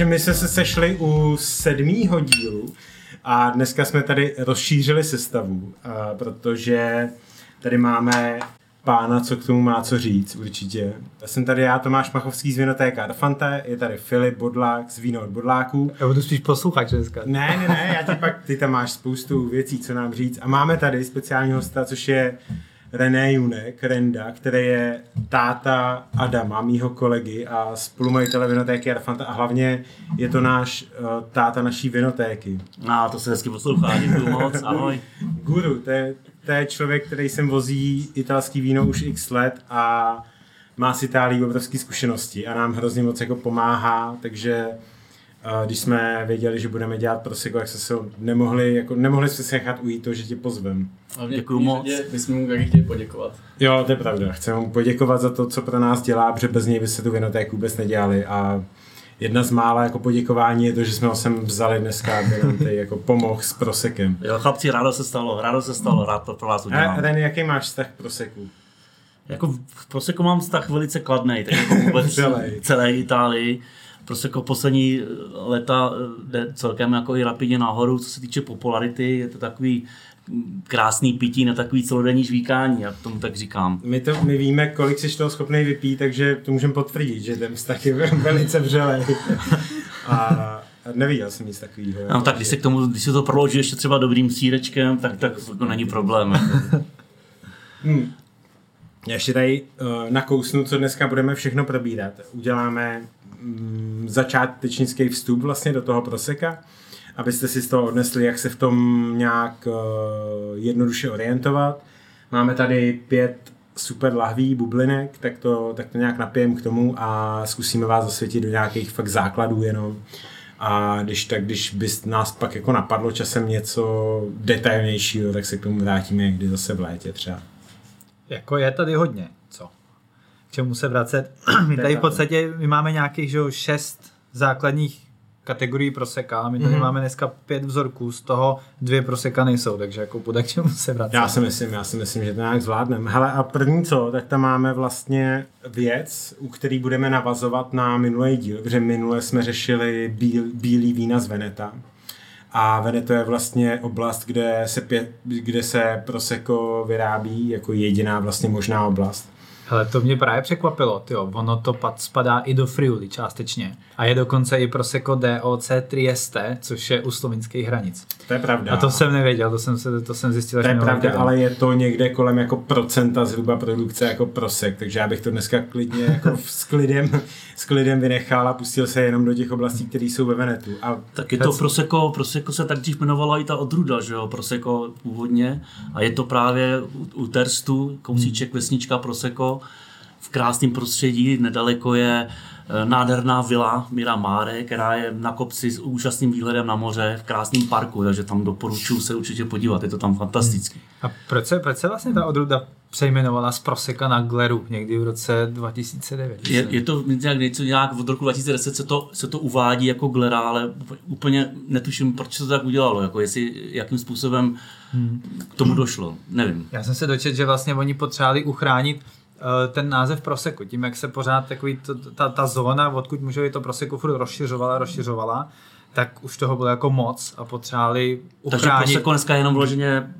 Takže my jsme se sešli u sedmého dílu a dneska jsme tady rozšířili sestavu, protože tady máme pána, co k tomu má co říct, určitě. Já jsem tady já, Tomáš Machovský z Vinotéka Dafante, je tady Filip Bodlák z Víno od Bodláků. Já budu spíš posluchač dneska. Ne, ne, ne, já ti pak, ty tam máš spoustu věcí, co nám říct. A máme tady speciálního hosta, což je René Junek, Renda, který je táta Adama, mýho kolegy a spolumajitele vinotéky Arfanta a hlavně je to náš uh, táta naší vinotéky. A to se hezky poslouchá, děkuju moc, ahoj. Guru, to je, to je člověk, který sem vozí italský víno už x let a má s Itálií obrovské zkušenosti a nám hrozně moc jako pomáhá, takže když jsme věděli, že budeme dělat proseko, jak se se nemohli, jako, nemohli jsme se nechat ujít to, že tě pozvem. Děkuji moc. My jsme mu taky chtěli poděkovat. Jo, to je pravda. Chceme mu poděkovat za to, co pro nás dělá, protože bez něj by se tu vinotéku vůbec nedělali a jedna z mála jako poděkování je to, že jsme ho sem vzali dneska, aby nám tady jako pomohl s prosekem. Jo, chlapci, rádo se stalo, rádo se stalo, rád to pro vás udělám. A Ren, jaký máš vztah k proseku? Jako v proseku mám vztah velice kladný, tak jako vůbec celé Itálii prostě jako poslední leta jde celkem jako i rapidně nahoru, co se týče popularity, je to takový krásný pití na takový celodenní žvíkání, jak tomu tak říkám. My, to, my víme, kolik jsi toho schopný vypít, takže to můžeme potvrdit, že ten vztah je velice vřelý. A neviděl jsem nic takového. No tak když se k tomu, když se to proloží ještě třeba dobrým sírečkem, tak, tak to není problém. hmm. Já ještě tady uh, nakousnu, co dneska budeme všechno probírat. Uděláme um, začátečnický vstup vlastně do toho proseka, abyste si z toho odnesli, jak se v tom nějak uh, jednoduše orientovat. Máme tady pět super lahví, bublinek, tak to, tak to nějak napijem k tomu a zkusíme vás zasvětit do nějakých fakt základů jenom. A když tak, když by nás pak jako napadlo časem něco detailnějšího, tak se k tomu vrátíme někdy zase v létě třeba. Jako je tady hodně, co? K čemu se vracet? My tady v podstatě my máme nějakých že, šest základních kategorií proseka. My tady mm-hmm. máme dneska pět vzorků, z toho dvě proseka nejsou, takže jako bude k čemu se vracet. Já si myslím, já si myslím, že to nějak zvládneme. Hele a první co, tak tam máme vlastně věc, u který budeme navazovat na minulý díl, protože minule jsme řešili bíl, bílý vína z Veneta. A Veneto je vlastně oblast, kde se, pě, kde se Prosecco vyrábí jako jediná vlastně možná oblast. Ale to mě právě překvapilo, tyjo. ono to pad spadá i do Friuli částečně. A je dokonce i Prosecco DOC Trieste, což je u slovinských hranic. To je pravda. A to jsem nevěděl, to jsem, se, to jsem zjistil. To je pravda, viděl. ale je to někde kolem jako procenta zhruba produkce jako prosek, takže já bych to dneska klidně jako s klidem, s klidem vynechal a pustil se jenom do těch oblastí, které jsou ve Venetu. A tak je to Prosecco, Prosecco se tak dřív jmenovala i ta odruda, že jo, Prosecco původně a je to právě u, u Terstu, kousíček hmm. vesnička Prosecco, v krásném prostředí, nedaleko je eh, nádherná vila Miramare, která je na kopci s úžasným výhledem na moře v krásném parku, takže tam doporučuji se určitě podívat, je to tam fantastický. A proč se, proč se vlastně ta odrůda přejmenovala z Proseka na Gleru někdy v roce 2009? Je, je to nějak něco nějak od roku 2010 se to, se to uvádí jako Glera, ale úplně netuším, proč se to tak udělalo, jako jestli, jakým způsobem hmm. k tomu došlo, nevím. Já jsem se dočetl, že vlastně oni potřebovali uchránit ten název proseku, tím, jak se pořád takový to, ta, ta zóna, odkud může to proseku furt rozšiřovala, rozšiřovala, tak už toho bylo jako moc a potřebovali uchránit. Takže proseko dneska je jenom vloženě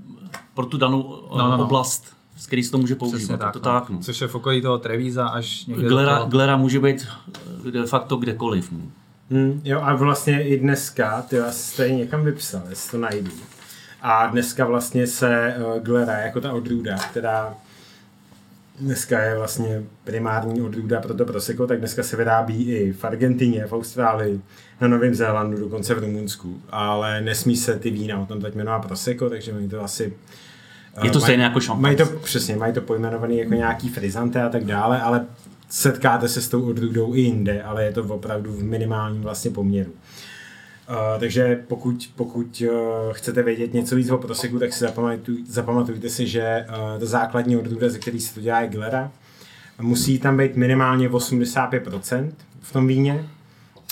pro tu danou no, no, no. oblast, z který se to může používat. Tak, to tak, no. Což je v okolí toho Trevíza až někde Glera, toho... Glera může být de facto kdekoliv. No. Hmm, jo a vlastně i dneska, ty já si tady někam vypsal, jestli to najdu. A dneska vlastně se uh, Glera jako ta odrůda, která dneska je vlastně primární odrůda pro to proseko, tak dneska se vyrábí i v Argentině, v Austrálii, na Novém Zélandu, dokonce v Rumunsku. Ale nesmí se ty vína o tom teď jmenovat proseko, takže mají to asi je to maj, stejné jako šampaň. Mají to, přesně, mají to pojmenované jako nějaký frizante a tak dále, ale setkáte se s tou odrůdou i jinde, ale je to opravdu v minimálním vlastně poměru. Uh, takže pokud, pokud uh, chcete vědět něco víc o proseku, tak si zapamatuj, zapamatujte si, že uh, ta základní odrůda, ze který se to dělá, je Glera. Musí tam být minimálně 85% v tom víně.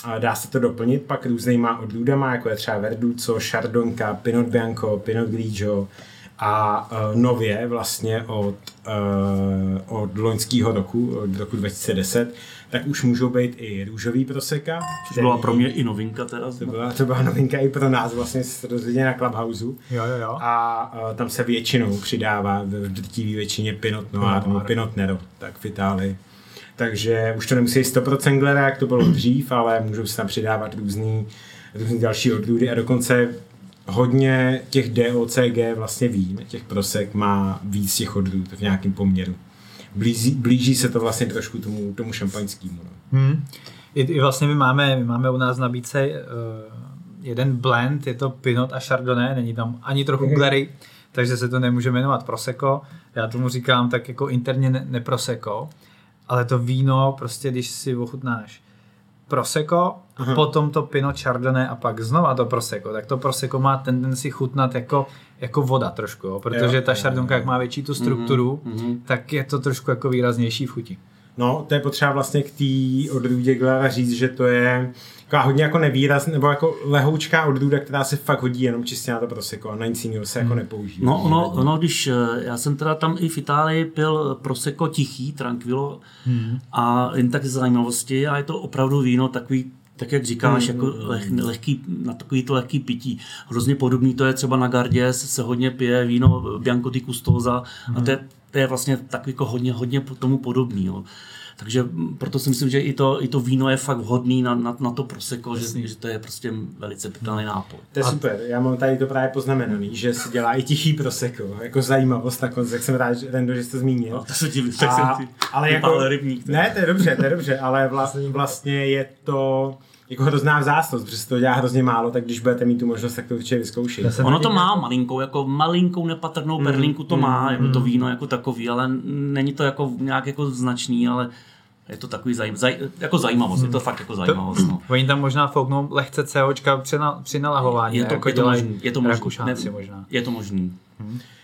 Uh, dá se to doplnit pak různýma odrůdama, jako je třeba Verduco, Chardonka, Pinot Bianco, Pinot Grigio A uh, nově vlastně od, uh, od loňského roku, od roku 2010, tak už můžou být i růžový proseka. Což byla pro mě i novinka teda. To byla, to byla novinka i pro nás vlastně se dozvěděli na Clubhouse. Jo, jo, jo. A uh, tam se většinou přidává v drtivé většině Pinot Noir nebo Pinot Nero, tak v Itálii. Takže už to nemusí 100% glera, jak to bylo dřív, ale můžou se tam přidávat různý, různý další odrůdy a dokonce hodně těch DOCG vlastně vím, těch prosek má víc těch odrůd v nějakém poměru. Blíží, blíží se to vlastně trošku tomu, tomu šampaňskému. No. Hmm. I, I vlastně my máme, my máme u nás na nabídce uh, jeden blend, je to Pinot a Chardonnay, není tam ani trochu Mhm. Glery, takže se to nemůže jmenovat Prosecco. Já tomu říkám tak jako interně ne, neprosecco, ale to víno, prostě když si ochutnáš Prosecco a Aha. potom to Pinot Chardonnay a pak znova to Prosecco, tak to Prosecco má tendenci chutnat jako, jako voda trošku, jo? protože Jo, ta jo, Chardonnay, jak má větší tu strukturu, Mhm. tak je to trošku jako výraznější v chuti. No, to je potřeba vlastně k té odrůdě říct, že to je taková hodně jako nevýrazná, nebo jako lehoučká odrůda, která se fakt hodí jenom čistě na to proseko a na nic jiného se jako nepoužívá. No, ono, ono, když eh, já jsem teda tam i v Itálii pil Prosecco tichý, tranquilo, hmm. a jen tak z zajímavosti, a je to opravdu víno takový, tak jak říkáš, hmm. jako leh, lehký, na takový to lehký pití. Hrozně podobný to je třeba na Gardě, se, se hodně pije víno Bianco di Custosa hmm. a to je, to je vlastně takový jako hodně, hodně po- tomu podobný. Jo. Takže proto si myslím, že i to, i to víno je fakt vhodný na, na, na to proseko, že, že to je prostě velice pitelný nápoj. To je super, já mám tady to právě poznamenaný, že se dělá i tichý proseko, jako zajímavost nakonec, jak jsem rád, že- Rendo, že jsi to zmínil. No, to se ti, tak jsem ti ale jako, rybník. ne, to je dobře, to je dobře, ale vlastně, vlastně je to jako hrozná vzácnost, protože se to dělá hrozně málo, tak když budete mít tu možnost, tak to určitě vyzkoušejte. jsem- Ono to má malinkou, jako malinkou nepatrnou perlinku to má, jako to víno jako takový, ale není to jako nějak jako značný, ale je to takový zajím, zaj, jako zajímavost, je to fakt jako zajímavost. No. Oni tam možná fouknou lehce COčka při, na, při nalahování, Je to, jako je to možný, je to možný. Ne- možná. Je to možný.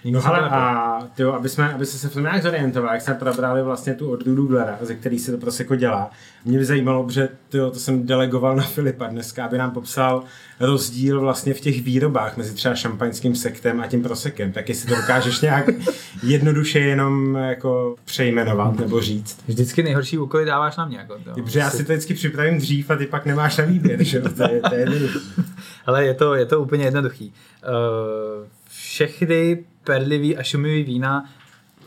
Nikdy No ale a tyjo, aby, jsme, aby se se v tom nějak zorientoval, jak jsme probrali vlastně tu odrůdu Glera, ze který se to prostě jako dělá. Mě by zajímalo, protože tyjo, to jsem delegoval na Filipa dneska, aby nám popsal rozdíl vlastně v těch výrobách mezi třeba šampaňským sektem a tím prosekem. Tak jestli to dokážeš nějak jednoduše jenom jako přejmenovat nebo říct. Vždycky nejhorší úkoly dáváš na mě. Jako, to, Protože já si to vždycky připravím dřív a ty pak nemáš na výběr, že? To je, to je. Ale je to, je to úplně jednoduchý. Uh, všechny perlivý a šumivý vína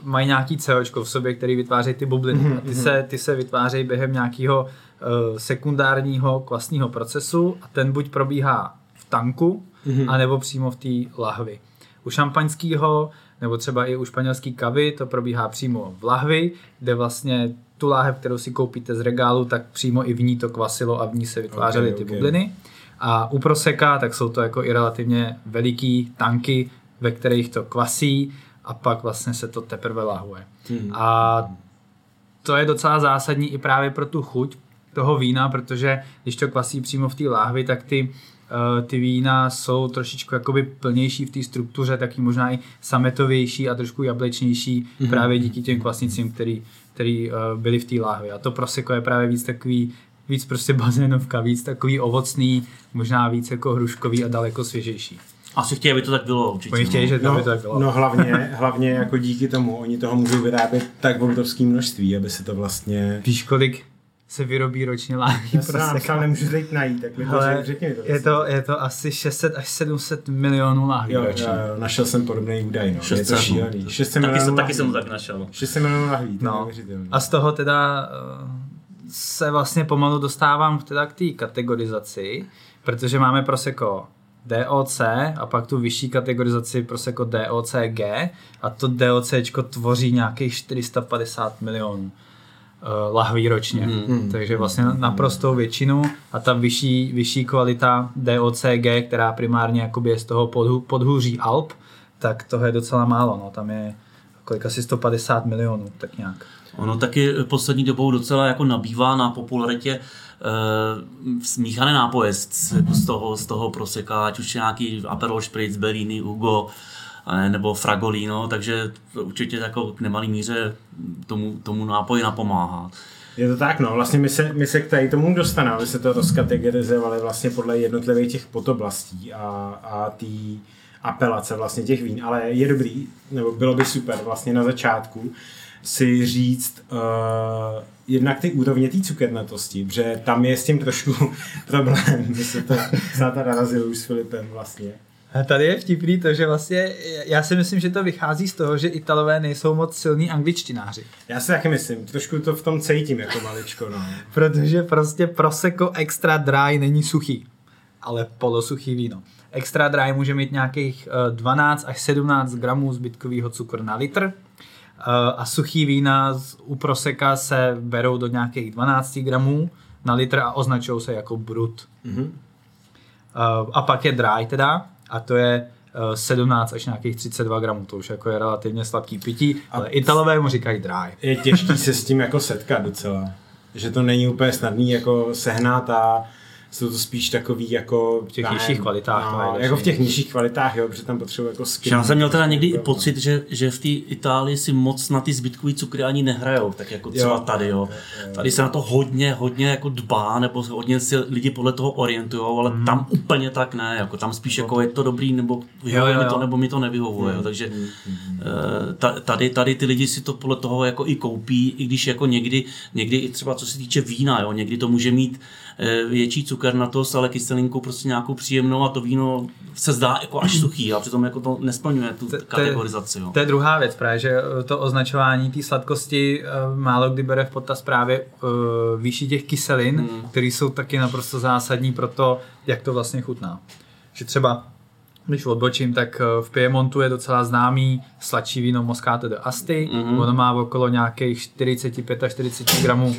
mají nějaký COčko v sobě, který vytvářejí ty bubliny. A ty se, ty se vytvářejí během nějakého uh, sekundárního kvasního procesu a ten buď probíhá v tanku, anebo přímo v té lahvi. U šampaňského nebo třeba i u španělské kavy to probíhá přímo v lahvi, kde vlastně tu láhev, kterou si koupíte z regálu, tak přímo i v ní to kvasilo a v ní se vytvářely Ok, ty ok. bubliny. A u proseka, tak jsou to jako i relativně veliký tanky, ve kterých to kvasí a pak vlastně se to teprve lahuje. Hmm. A to je docela zásadní i právě pro tu chuť toho vína, protože když to kvasí přímo v té láhvi, tak ty, eh, ty vína jsou trošičku jakoby plnější v té struktuře, taky možná i sametovější a trošku jablečnější mm-hmm. právě díky těm kvasnicím, který, který eh, byly v té láhvi. A to proseko je právě víc takový víc prostě bazénovka, víc takový ovocný, možná víc jako hruškový a daleko svěžejší. Asi chtějí, aby to tak bylo určitě. Oni chtějí, no. že to No, by to tak bylo. no hlavně, hlavně jako díky tomu, oni toho můžou vyrábět tak v obrovském množství, aby se to vlastně... Víš, kolik se vyrobí ročně láhví Já se nám proseka? sám nemůžu teď najít, tak mi to Ale řek- řekni to. je to, je to asi 600 až 700 milionů láhví Jo, jo, ročně. jo, našel jsem podobný údaj, no. je to 600, šílený. 600 Taky, jsem, taky jsem to tak našel. 600 milionů je No. A z toho teda eh, se vlastně pomalu dostávám teda k té kategorizaci, protože máme Prosecco DOC a pak tu vyšší kategorizaci Prosecco DOCG a to DOCčko tvoří nějakých 450 milionů eh, lahví ročně. Mhm. Takže vlastně naprostou většinu a ta vyšší, vyšší kvalita DOCG, která primárně jakoby je z toho podhu, podhůří Alp, tak toho je docela málo. No. Tam je kolik asi 150 milionů, tak nějak. Ono taky poslední dobou docela jako nabývá na popularitě uh, smíchané nápoje z, jako z, toho, z toho proseka, ať už je nějaký Aperol Spritz, Bellini, Hugo, eh, nebo Fragolino, takže to určitě jako k nemalý míře tomu, tomu nápoji napomáhá. Je to tak, no. Vlastně my se, my se k tady tomu dostaneme, aby se to rozkategorizovali vlastně podle jednotlivých těch podoblastí a, a tý apelace vlastně těch vín, ale je dobrý, nebo bylo by super vlastně na začátku si říct uh, jednak ty úrovně té cukernatosti, protože tam je s tím trošku problém. My se to sáta narazil už s Filipem vlastně. A tady je vtipný to, že vlastně já si myslím, že to vychází z toho, že Italové nejsou moc silní angličtináři. Já si taky myslím, trošku to v tom cítím jako maličko, no. Protože prostě Prosecco extra dry není suchý, ale polosuchý víno. Extra dry může mít nějakých eh, 12 až 17 gramů zbytkového cukru na litr eh, a suchý vína z- u Prosecca se berou do nějakých 12 gramů na litr a označují se jako brut. Mhm. Uh, a pak je dry teda, a to je uh, 17 až nějakých 32 gramů, to už jako je relativně sladký pití, ale Italové mu říkají dry. Je těžký se s tím jako setkat docela. Že to není úplně snadný jako sehnat a jsou to spíš takový jako... V těch nižších kvalitách to No, je jako v těch nižších kvalitách, jo, protože tam potřebuji jako skin. Já jsem měl teda někdy i pocit, že, že v té Itálii si moc na ty zbytkový cukry ani nehrajou, tak jako třeba Jo. tady, jo. Tady se na to hodně, hodně jako dbá, nebo hodně si lidi podle toho orientují, ale Mhm. tam úplně tak ne, jako tam spíš jako je to dobrý, nebo jo, mi jo. to, nebo mi to nevyhovuje, jo. takže eh, ta- tady, tady ty lidi si to podle toho jako i koupí, i když jako někdy, někdy i třeba co se týče vína, jo, někdy to může mít eh, větší cukernatost, ale kyselinku prostě nějakou příjemnou a to víno se zdá jako až suchý a přitom jako to nesplňuje tu je- kategorizaci. Jo. To je druhá věc, právě, že eh, to označování té sladkosti eh, málo kdy bere v potaz právě výši těch kyselin, Hmm. které jsou taky naprosto zásadní pro to, jak to vlastně chutná. Že třeba když odbočím, tak eh, v Piemontu je docela známý sladší víno Moscato de Asti. Mhm. Ono má okolo nějakých 45 až 40 gramů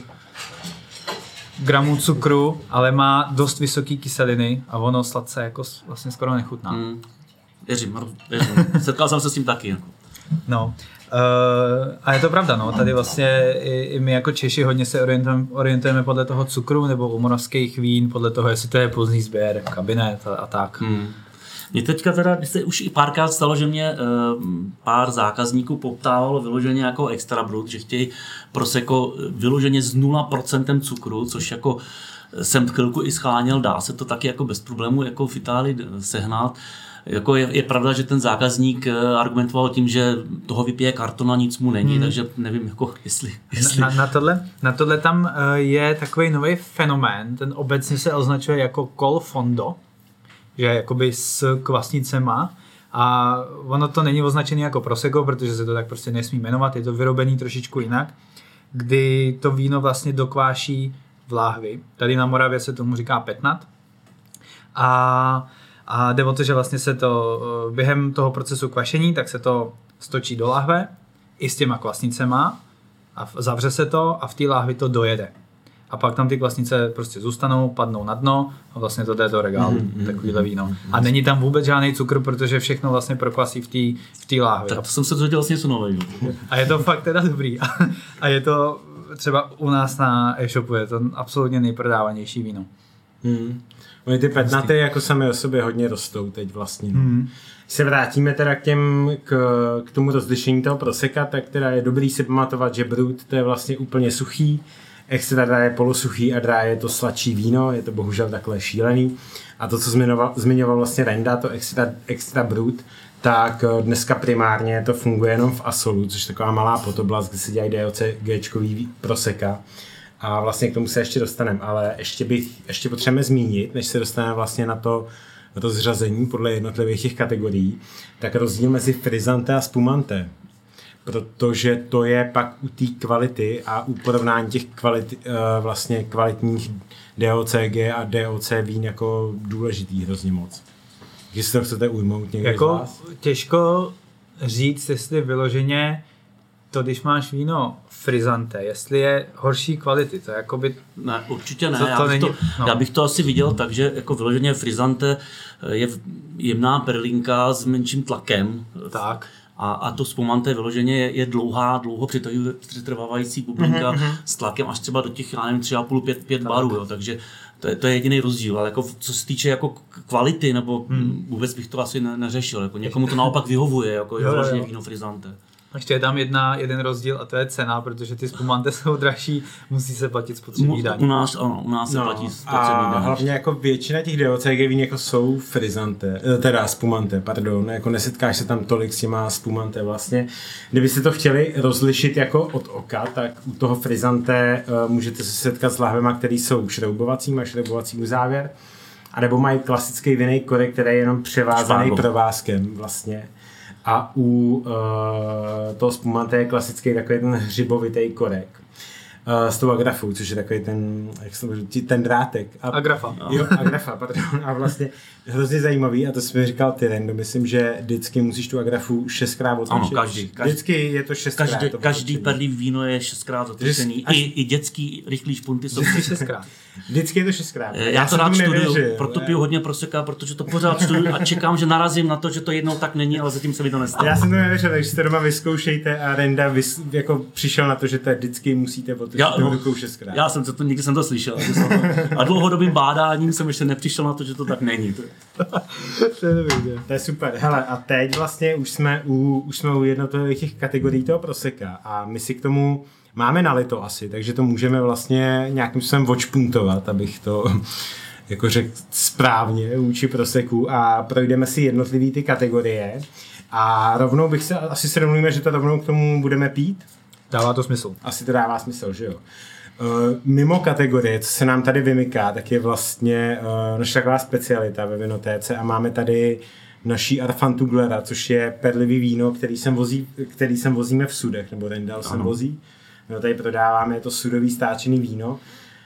gramů cukru, ale má dost vysoký kyseliny a ono sladce jako vlastně skoro nechutná. Mm. Věřím, věřím. Setkal jsem se s tím taky. Jako. No, uh, a je to pravda, no, tady vlastně i, i my jako Češi hodně se orientujeme, orientujeme podle toho cukru nebo u moravských vín, podle toho, jestli to je pozdní sběr, kabinet a, a tak. Hmm. Mně teďka teda, když se už i párkrát stalo, že mě uh, pár zákazníků poptávalo vyloženě jako extra brut, že chtějí proseko vyloženě s 0% cukru, což jako jsem chvilku i scháněl, dá se to taky jako bez problémů jako v Itálii sehnat. Jako je, je, pravda, že ten zákazník eh, argumentoval tím, že toho vypije karton a nic mu není, hmm. takže nevím, jako jestli... jestli... Na, na, tohle, na tohle tam je takový nový fenomén, ten obecně se označuje jako col fondo, že jakoby s kvasnicema a ono to není označené jako prosecco, protože se to tak prostě nesmí jmenovat, je to vyrobený trošičku jinak, kdy to víno vlastně dokváší v láhvi. Tady na Moravě se tomu říká petnat. A, a jde o to, že vlastně se to eh, během toho procesu kvašení, tak se to stočí do lahve i s těma kvasnicema a zavře se to a v té lahvi to dojede. A pak tam ty kvasnice prostě zůstanou, padnou na dno a vlastně to jde do regálu, mm, takovýhle víno. A není tam vůbec žádný cukr, protože všechno vlastně prokvasí v té v té láhvi. Tak to jsem se dozvěděl vlastně něco nového. A je to fakt teda dobrý. A je to třeba u nás na e-shopu, je to absolutně nejprodávanější víno. Hmm. Oni ty petnaty jako sami o sobě hodně rostou teď vlastně. No. Mhm. Když se vrátíme teda k, těm, k, k tomu rozlišení toho proseka, tak teda je dobrý si pamatovat, že brut to je vlastně úplně suchý, extra dry je polosuchý a dry je to sladší víno, je to bohužel takhle šílený. A to, co zmiňoval, zmiňoval vlastně Renda, to extra, extra brut, tak eh, dneska primárně to funguje jenom v Asolu, což je taková malá podoblast, kde se dělají DOC G proseka. A vlastně k tomu se ještě dostaneme, ale ještě bych, ještě potřebujeme zmínit, než se dostaneme vlastně na to rozřazení podle jednotlivých těch kategorií, tak rozdíl mezi frizante a spumante. Protože to je pak u té kvality a u porovnání těch kvalit, eh, vlastně kvalitních DOCG a DOC vín jako důležitý hrozně moc. Jestli to chcete ujmout někdo z Jako vás? těžko říct, jestli vyloženě to, když máš víno frizante, jestli je horší kvality, to je jakoby Ne, určitě ne. To- to já, bych není- to, no. já bych to asi viděl tak, že jako vyloženě frizante eh, je jemná perlinka s menším tlakem. tak. A, a to spumante vyloženě je, je dlouhá, dlouho přetrvávající bublinka Mhm, mm-hmm. s tlakem až třeba do těch, já nevím, 3,5, 5, 5 barů, jo, takže to je, to je jediný rozdíl, ale jako co se týče jako kvality, nebo Mhm. hmm. vůbec bych to asi ne, neřešil, jako někomu to naopak vyhovuje, jako je vyloženě víno frizante. Ještě je tam jedna, jeden rozdíl a to je cena, protože ty spumante jsou dražší, musí se platit spotřební daň. U nás, ano, u nás se platí spotřební a daň. hlavně jako většina těch DOCG vín jako jsou frizante, eh, teda spumante, pardon, jako nesetkáš se tam tolik s těma spumante vlastně. Kdybyste to chtěli rozlišit jako od oka, tak u toho frizante eh, můžete se setkat s lahvema, které jsou šroubovací, má šroubovací uzávěr, anebo mají klasický vinný korek, který je jenom převázaný Špágou. provázkem vlastně. A u uh, toho spumante je klasický takový ten hřibovitý korek. Uh, s tou agrafou, což je takový ten, jak se to ten drátek. A, Agrafa. Jo, agrafa, pardon. A vlastně hrozně zajímavý, a to jsi mi říkal ty, Rendo, myslím, že vždycky musíš tu agrafu šestkrát otočit. každý, každý. Vždycky je to šestkrát. Každý, to každý perlý víno je šestkrát otočený. až- I, I dětský rychlý špunty jsou Vždycky šestkrát. Vždycky je to šestkrát. Eh, Já to jsem rád studuju, nevěřil, proto piju hodně proseka, protože to pořád studuju a čekám, že narazím na to, že to jednou tak není, ale zatím se mi to nestalo. Já jsem to nevěřil, takže si to doma vyzkoušejte a Renda vys, jako přišel na to, že to je vždycky musíte otočit Já- no. Já jsem to, to nikdy jsem to slyšel. že jsem to- A dlouhodobým bádáním jsem ještě nepřišel na to, že to tak není. To je. To je super. Hele, a teď vlastně už jsme u, už jsme u jednotlivých těch kategorií toho proseka a my si k tomu máme nalito asi, takže to můžeme vlastně nějakým způsobem vočpuntovat, abych to jako řekl správně vůči proseku a projdeme si jednotlivý ty kategorie a rovnou bych se, asi se domluvíme, že to rovnou k tomu budeme pít. Dává to smysl. Asi to dává smysl, že jo? Uh, mimo kategorie, co se nám tady vymyká, tak je vlastně uh, naše taková specialita ve vinotéce a máme tady naší Arfantu Glera, což je perlivý víno, který sem, vozí, který sem vozíme v sudech, nebo Rendal sem vozí. Ho tady prodáváme, je to sudový stáčený víno.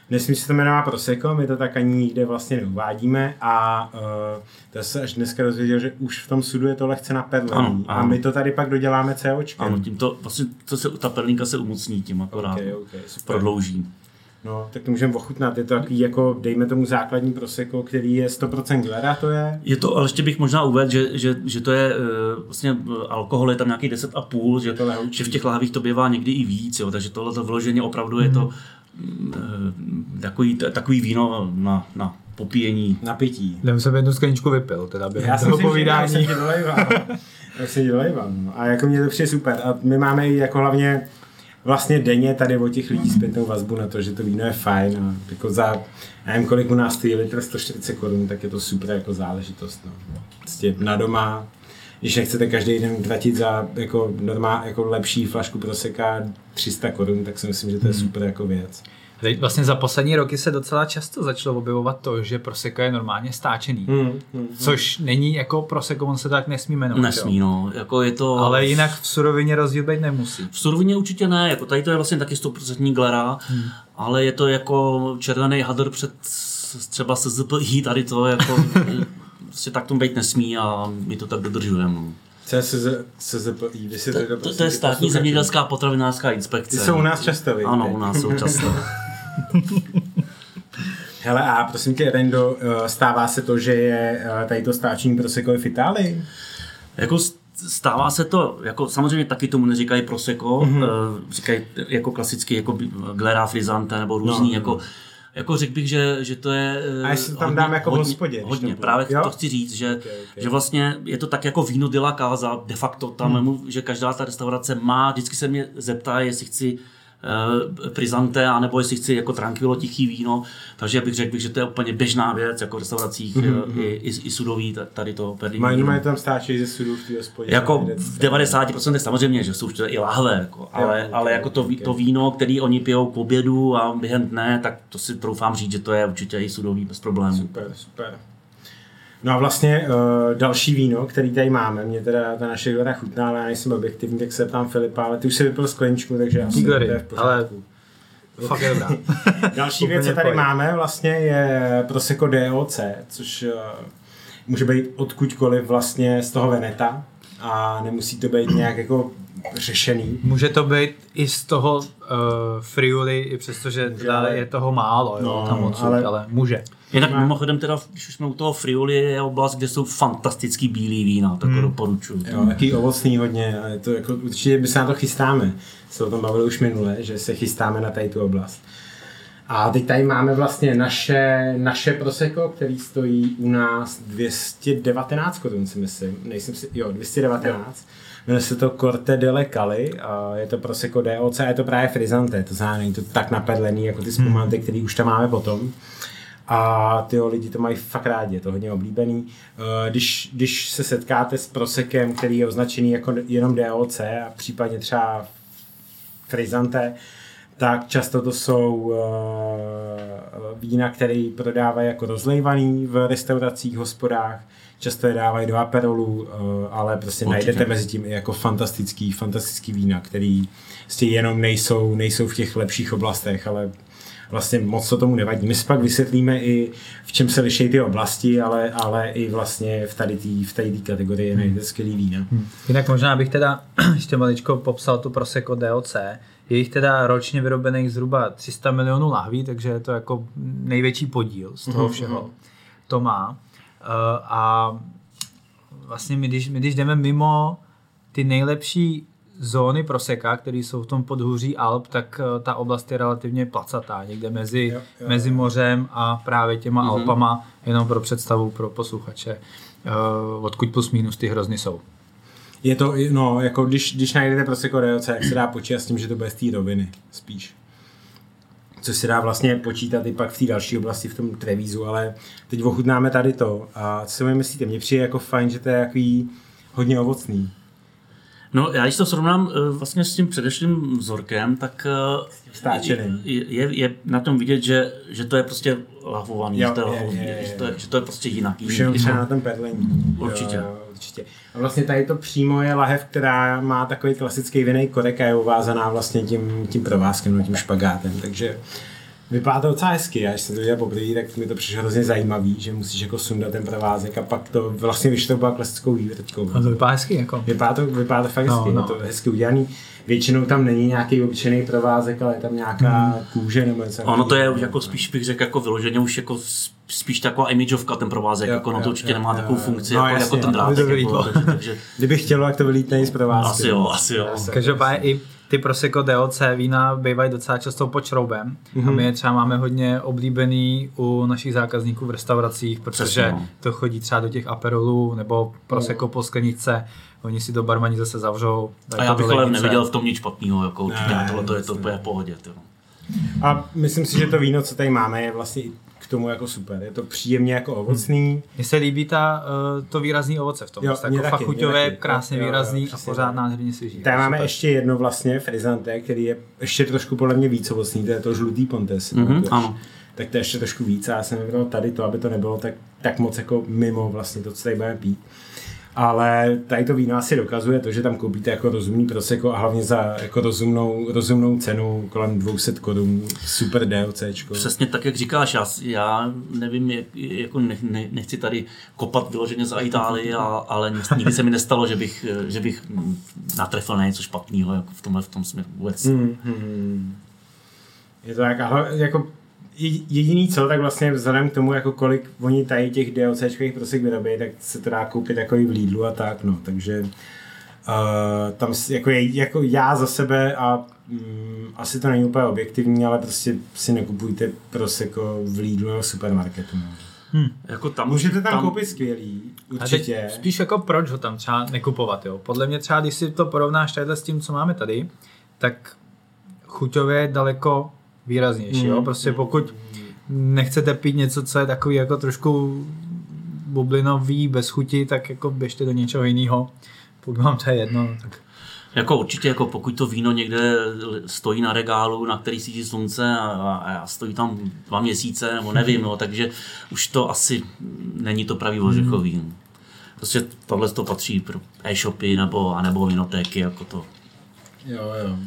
Nesmí se to jmenovat Prosecco, my to tak ani nikde vlastně neuvádíme a uh, to se až dneska dozvěděl, že už v tom sudu je to lehce naperlený Ano, a my to tady pak doděláme COčkem. Ano, tím to, vlastně, to se, ta perlínka se umocní tím akorát. Okay, okay, super. Prodlouží. No, tak to můžeme ochutnat. Je to takový jako, dejme tomu základní prosecco, který je 100% glera, to je. Je to, ale ještě bych možná uvedl, že, že, že to je eh, vlastně eh, alkohol je tam nějaký 10,5, že, že v těch lahvích to bývá někdy i víc, jo, takže tohle to vloženě opravdu je to eh, takový, takový víno na, na popíjení. Napití. Jdem jsem jednu skleničku vypil, teda během Já jsem toho si povídání. Já jsem ti dolejval. Já jsem ti dolejval. No. A jako mě to přijde super. A my máme i jako hlavně vlastně denně tady od těch lidí zpětnou vazbu na to, že to víno je fajn a jako za, já nevím kolik u nás stojí litr 140 korun, tak je to super jako záležitost. No. Prostě na doma, když nechcete každý den tratit za jako, normál, jako lepší flašku proseka 300 korun, tak si myslím, že to je super jako věc. Teď vlastně za poslední roky se docela často začalo objevovat to, že prosecco je normálně stáčený. Hmm, hmm. Což není jako prosecco, on se tak nesmí jmenovat. Nesmí, jo. no. Jako je to... Ale jinak v surovině rozdíl být nemusí. V surovině určitě ne, jako tady to je vlastně taky 100% glera, hmm. ale je to jako červený hadr před třeba SZPI, tady to jako prostě tak to být nesmí a my to tak dodržujeme. no. SZPI? Vy si to, To, to, to je státní zemědělská potravinářská inspekce. Ty jsou u nás často, víte? Ano, u nás jsou často. Hele a prosím tě, Rendo, eh, stává se to, že je eh, tady to stáčení prosecco i v Itálii? Jako stává se to, jako samozřejmě taky tomu neříkají prosecco, mm-hmm. říkají jako klasicky jako glera frisante nebo různý, No, no, jako, jako řekl bych, že, že to je A jestli tam dáme jako v hodně, hospodě, když hodně právě jo? to chci říct, že, Ok, ok. že vlastně je to tak jako víno de la casa, de facto tam, Hmm. hmm. že každá ta restaurace má, vždycky se mě zeptá, jestli chci uh, prizante, anebo jestli chci jako tranquilo tichý víno, takže bych řekl, bych, že to je úplně běžná věc, jako v restauracích mm-hmm. i, i, i sudový, ta- tady to perlí Mají mají tam stáčí ze sudů v té hospodě. Jako v 90% samozřejmě, že jsou to i lahve, jako, ale, ok, ale jako to, to víno, který oni pijou k obědu a během dne, tak to si troufám říct, že to je určitě i sudový bez problémů. Super, super. No a vlastně uh, další víno, který tady máme, mě teda ta naše glera chutná, ale já nejsem objektivní, tak se ptám Filipa, ale ty už si vypil skleničku, takže asi Glary, to je v ale- pořádku. Fakt je dobrá. Další věc, co tady pojď. máme, vlastně je Prosecco DOC, což uh, může být odkudkoliv vlastně z toho Veneta a nemusí to být nějak jako řešený. Může to být i z toho uh, Friuli, i přestože teda ale- je toho málo, jo, No, tam odsud, ale- ale... ale může. Jinak Má- mimochodem teda, když už jsme u toho Friuli, je oblast, kde jsou fantastický bílý vína, tak hmm. doporučuju. Jo, taky ovocný hodně, a je to jako, určitě my se na to chystáme. Se o tom bavili už minule, že se chystáme na tady tu oblast. A teď tady máme vlastně naše, naše Prosecco, který stojí u nás 219 korun, si myslím. Nejsem si, jo, 219. Jmenuje se to Corte delle Cali a je to Prosecco DOC a je to právě frizante, to znamená, není to tak naperlený jako ty spumanty, který už tam máme potom. A ty lidi to mají fakt rádi, je to hodně oblíbený. Eh, Když, když se setkáte s prosekem, který je označený jako jenom DOC a případně třeba frizante, tak často to jsou uh, vína, které prodávají jako rozlejvaný v restauracích, hospodách, často je dávají do aperolu, uh, ale prostě Určitě. najdete mezi tím i jako fantastický, fantastický vína, který prostě jenom nejsou, nejsou v těch lepších oblastech, ale vlastně moc to tomu nevadí. My si pak vysvětlíme i, v čem se liší ty oblasti, ale, ale i vlastně v tady té v tady tý kategorii najdete skvělý vína. Jinak možná bych teda ještě maličko popsal tu Prosecco DOC. Je jich teda ročně vyrobených zhruba 300 milionů lahví, takže je to jako největší podíl z toho všeho. To má. Eh, A vlastně my když, my když jdeme mimo ty nejlepší zóny proseka, které jsou v tom podhůří Alp, tak eh, ta oblast je relativně placatá, někde mezi, Jo, jo, mezi mořem a právě těma Alpama, jenom pro představu pro posluchače, eh, odkud plus minus ty hrozny jsou. Je to, no, jako když, když najdete Prosecco DOC, jak se dá počítat s tím, že to bude z té roviny spíš. Což se dá vlastně počítat i pak v té další oblasti, v tom Trevízu, ale teď ochutnáme tady to. A co si myslíte? Mně přijde jako fajn, že to je takový hodně ovocný. No, já když to srovnám eh, vlastně s tím předešlým vzorkem, tak eh, je, je, je na tom vidět, že, že to je prostě lahvovaný, Jo, že, to je, je, lahvovaný, je, je, že, to je, že to je prostě jinaký. Už jenom na tom perlení. Určitě. Jo, určitě. A vlastně tady to přímo je lahev, která má takový klasický vinej korek a je uvázaná vlastně tím, tím provázkem, no, tím špagátem, takže vypadá to docela hezky. Já když jsem to viděl poprvé, tak mi to přišlo hrozně zajímavý, že musíš jako sundat ten provázek a pak to vlastně byla klasickou vývrtkou. No to vypadá hezky, jako. Vypadá to, vypadá to fakt No, hezky, no. je to hezky udělaný. Většinou tam není nějaký obyčejný provázek, ale je tam nějaká Hmm. kůže nebo něco. Ono to je takového. jako spíš bych řekl jako vyloženě už jako spíš taková imageovka ten provázek, Jo, jako no jo, to určitě jo, nemá jo, takovou jo. funkci No, jako, jasně, jako ten drátek, jako, takže, takže Kdyby chtělo, jak to vylítne i z provázky. asi jo, asi jo. Každopádně i ty Prosecco DOC vína bývají docela často pod šroubem mm-hmm. a my je třeba máme hodně oblíbený u našich zákazníků v restauracích, protože Přesně, no. to chodí třeba do těch aperolů nebo Prosecco po skleničce, oni si do barmaní zase zavřou. A já bych ale neviděl v tom nic špatného, jako určitě, Ne, tohle to je to úplně v pohodě. Tyjo. A myslím si, že to víno, co tady máme, je vlastně k tomu jako super. Je to příjemně jako ovocný. Mně se líbí ta, uh, to výrazný ovoce v tom. Jo, Jo, jako taky, fakt mně chuťové, taky. krásně Jo, jo, jo, výrazný a pořád nádherně svěží. Tady máme Super. ještě jedno vlastně frizante, který je ještě trošku podle mě víc ovocný, to je to žlutý pontes. Mhm, ano. Tak to je ještě trošku víc a já jsem vybral tady to, aby to nebylo tak, tak moc jako mimo vlastně to, co tady budeme pít. Ale tady to víno asi dokazuje to, že tam koupíte jako rozumný proseko a hlavně za jako rozumnou, rozumnou cenu kolem 200 korun super DLCčko. Přesně tak, jak říkáš, já, já nevím, jak, jako ne, ne, nechci tady kopat vyloženě za Itálii, a, ale nikdy se mi nestalo, že bych, že bych natrefil na něco špatného jako v tomhle v tom směru vůbec. Hmm, hmm. Je to tak, ale jako je- jediný co, tak vlastně vzhledem k tomu, jako kolik oni tady těch DLCčkových prosek vyrobí, tak se to dá koupit jako i v Lidlu a tak, no, takže uh, tam jako, je, jako já za sebe a mm, asi to není úplně objektivní, ale prostě si nekupujte proseko v Lidlu nebo v supermarketu. No. Jako tam, Můžete tam, koupit skvělý, A určitě. spíš jako proč ho tam třeba nekupovat, jo? Podle mě třeba, když si to porovnáš tady s tím, co máme tady, tak chuťově je daleko výraznější, jo? Mm. Prostě pokud nechcete pít něco, co je takový jako trošku bublinový, bez chuti, tak jako běžte do něčeho jiného. Pokud vám to je jedno, tak Jako určitě, jako pokud to víno někde stojí na regálu, na který svítí slunce a, a, stojí tam dva měsíce, nebo nevím, no, takže už to asi není to pravý ořechový. Prostě tohle to patří pro e-shopy nebo, anebo vinotéky, jako to. Jo, jo.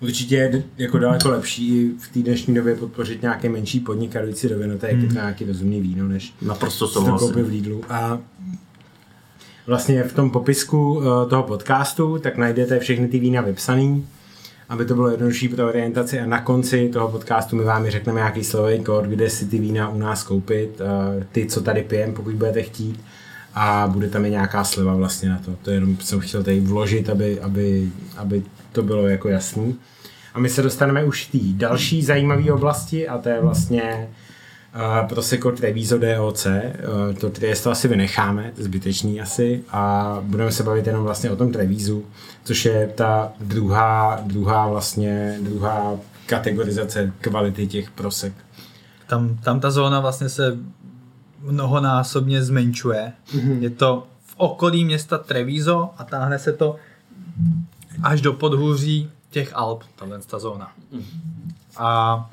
Určitě je jako daleko lepší i v té dnešní době podpořit nějaké menší podnik a do vinotéky hmm. nějaký rozumný víno, než Naprosto to koupit v. Lidlu. A vlastně v tom popisku eh, toho podcastu tak najdete všechny ty vína vypsaný, aby to bylo jednodušší pro orientaci a na konci toho podcastu my vám řekneme nějaký slovový kód, kde si ty vína u nás koupit, eh, ty, co tady pijem, pokud budete chtít a bude tam i nějaká sleva vlastně na to. To jenom jsem chtěl tady vložit, aby, aby, aby to bylo jako jasný. A my se dostaneme už k té další zajímavé oblasti a to je vlastně uh, Prosecco Treviso DOC. Uh, to Triesto asi vynecháme, to je zbytečný asi a budeme se bavit jenom vlastně o tom Trevisu, což je ta druhá, druhá vlastně, druhá kategorizace kvality těch prosek. Tam, tam ta zóna vlastně se mnohonásobně zmenšuje. Mm-hmm. Je to v okolí města Treviso a táhne se to až do podhůří těch Alp, tahle ta zóna. A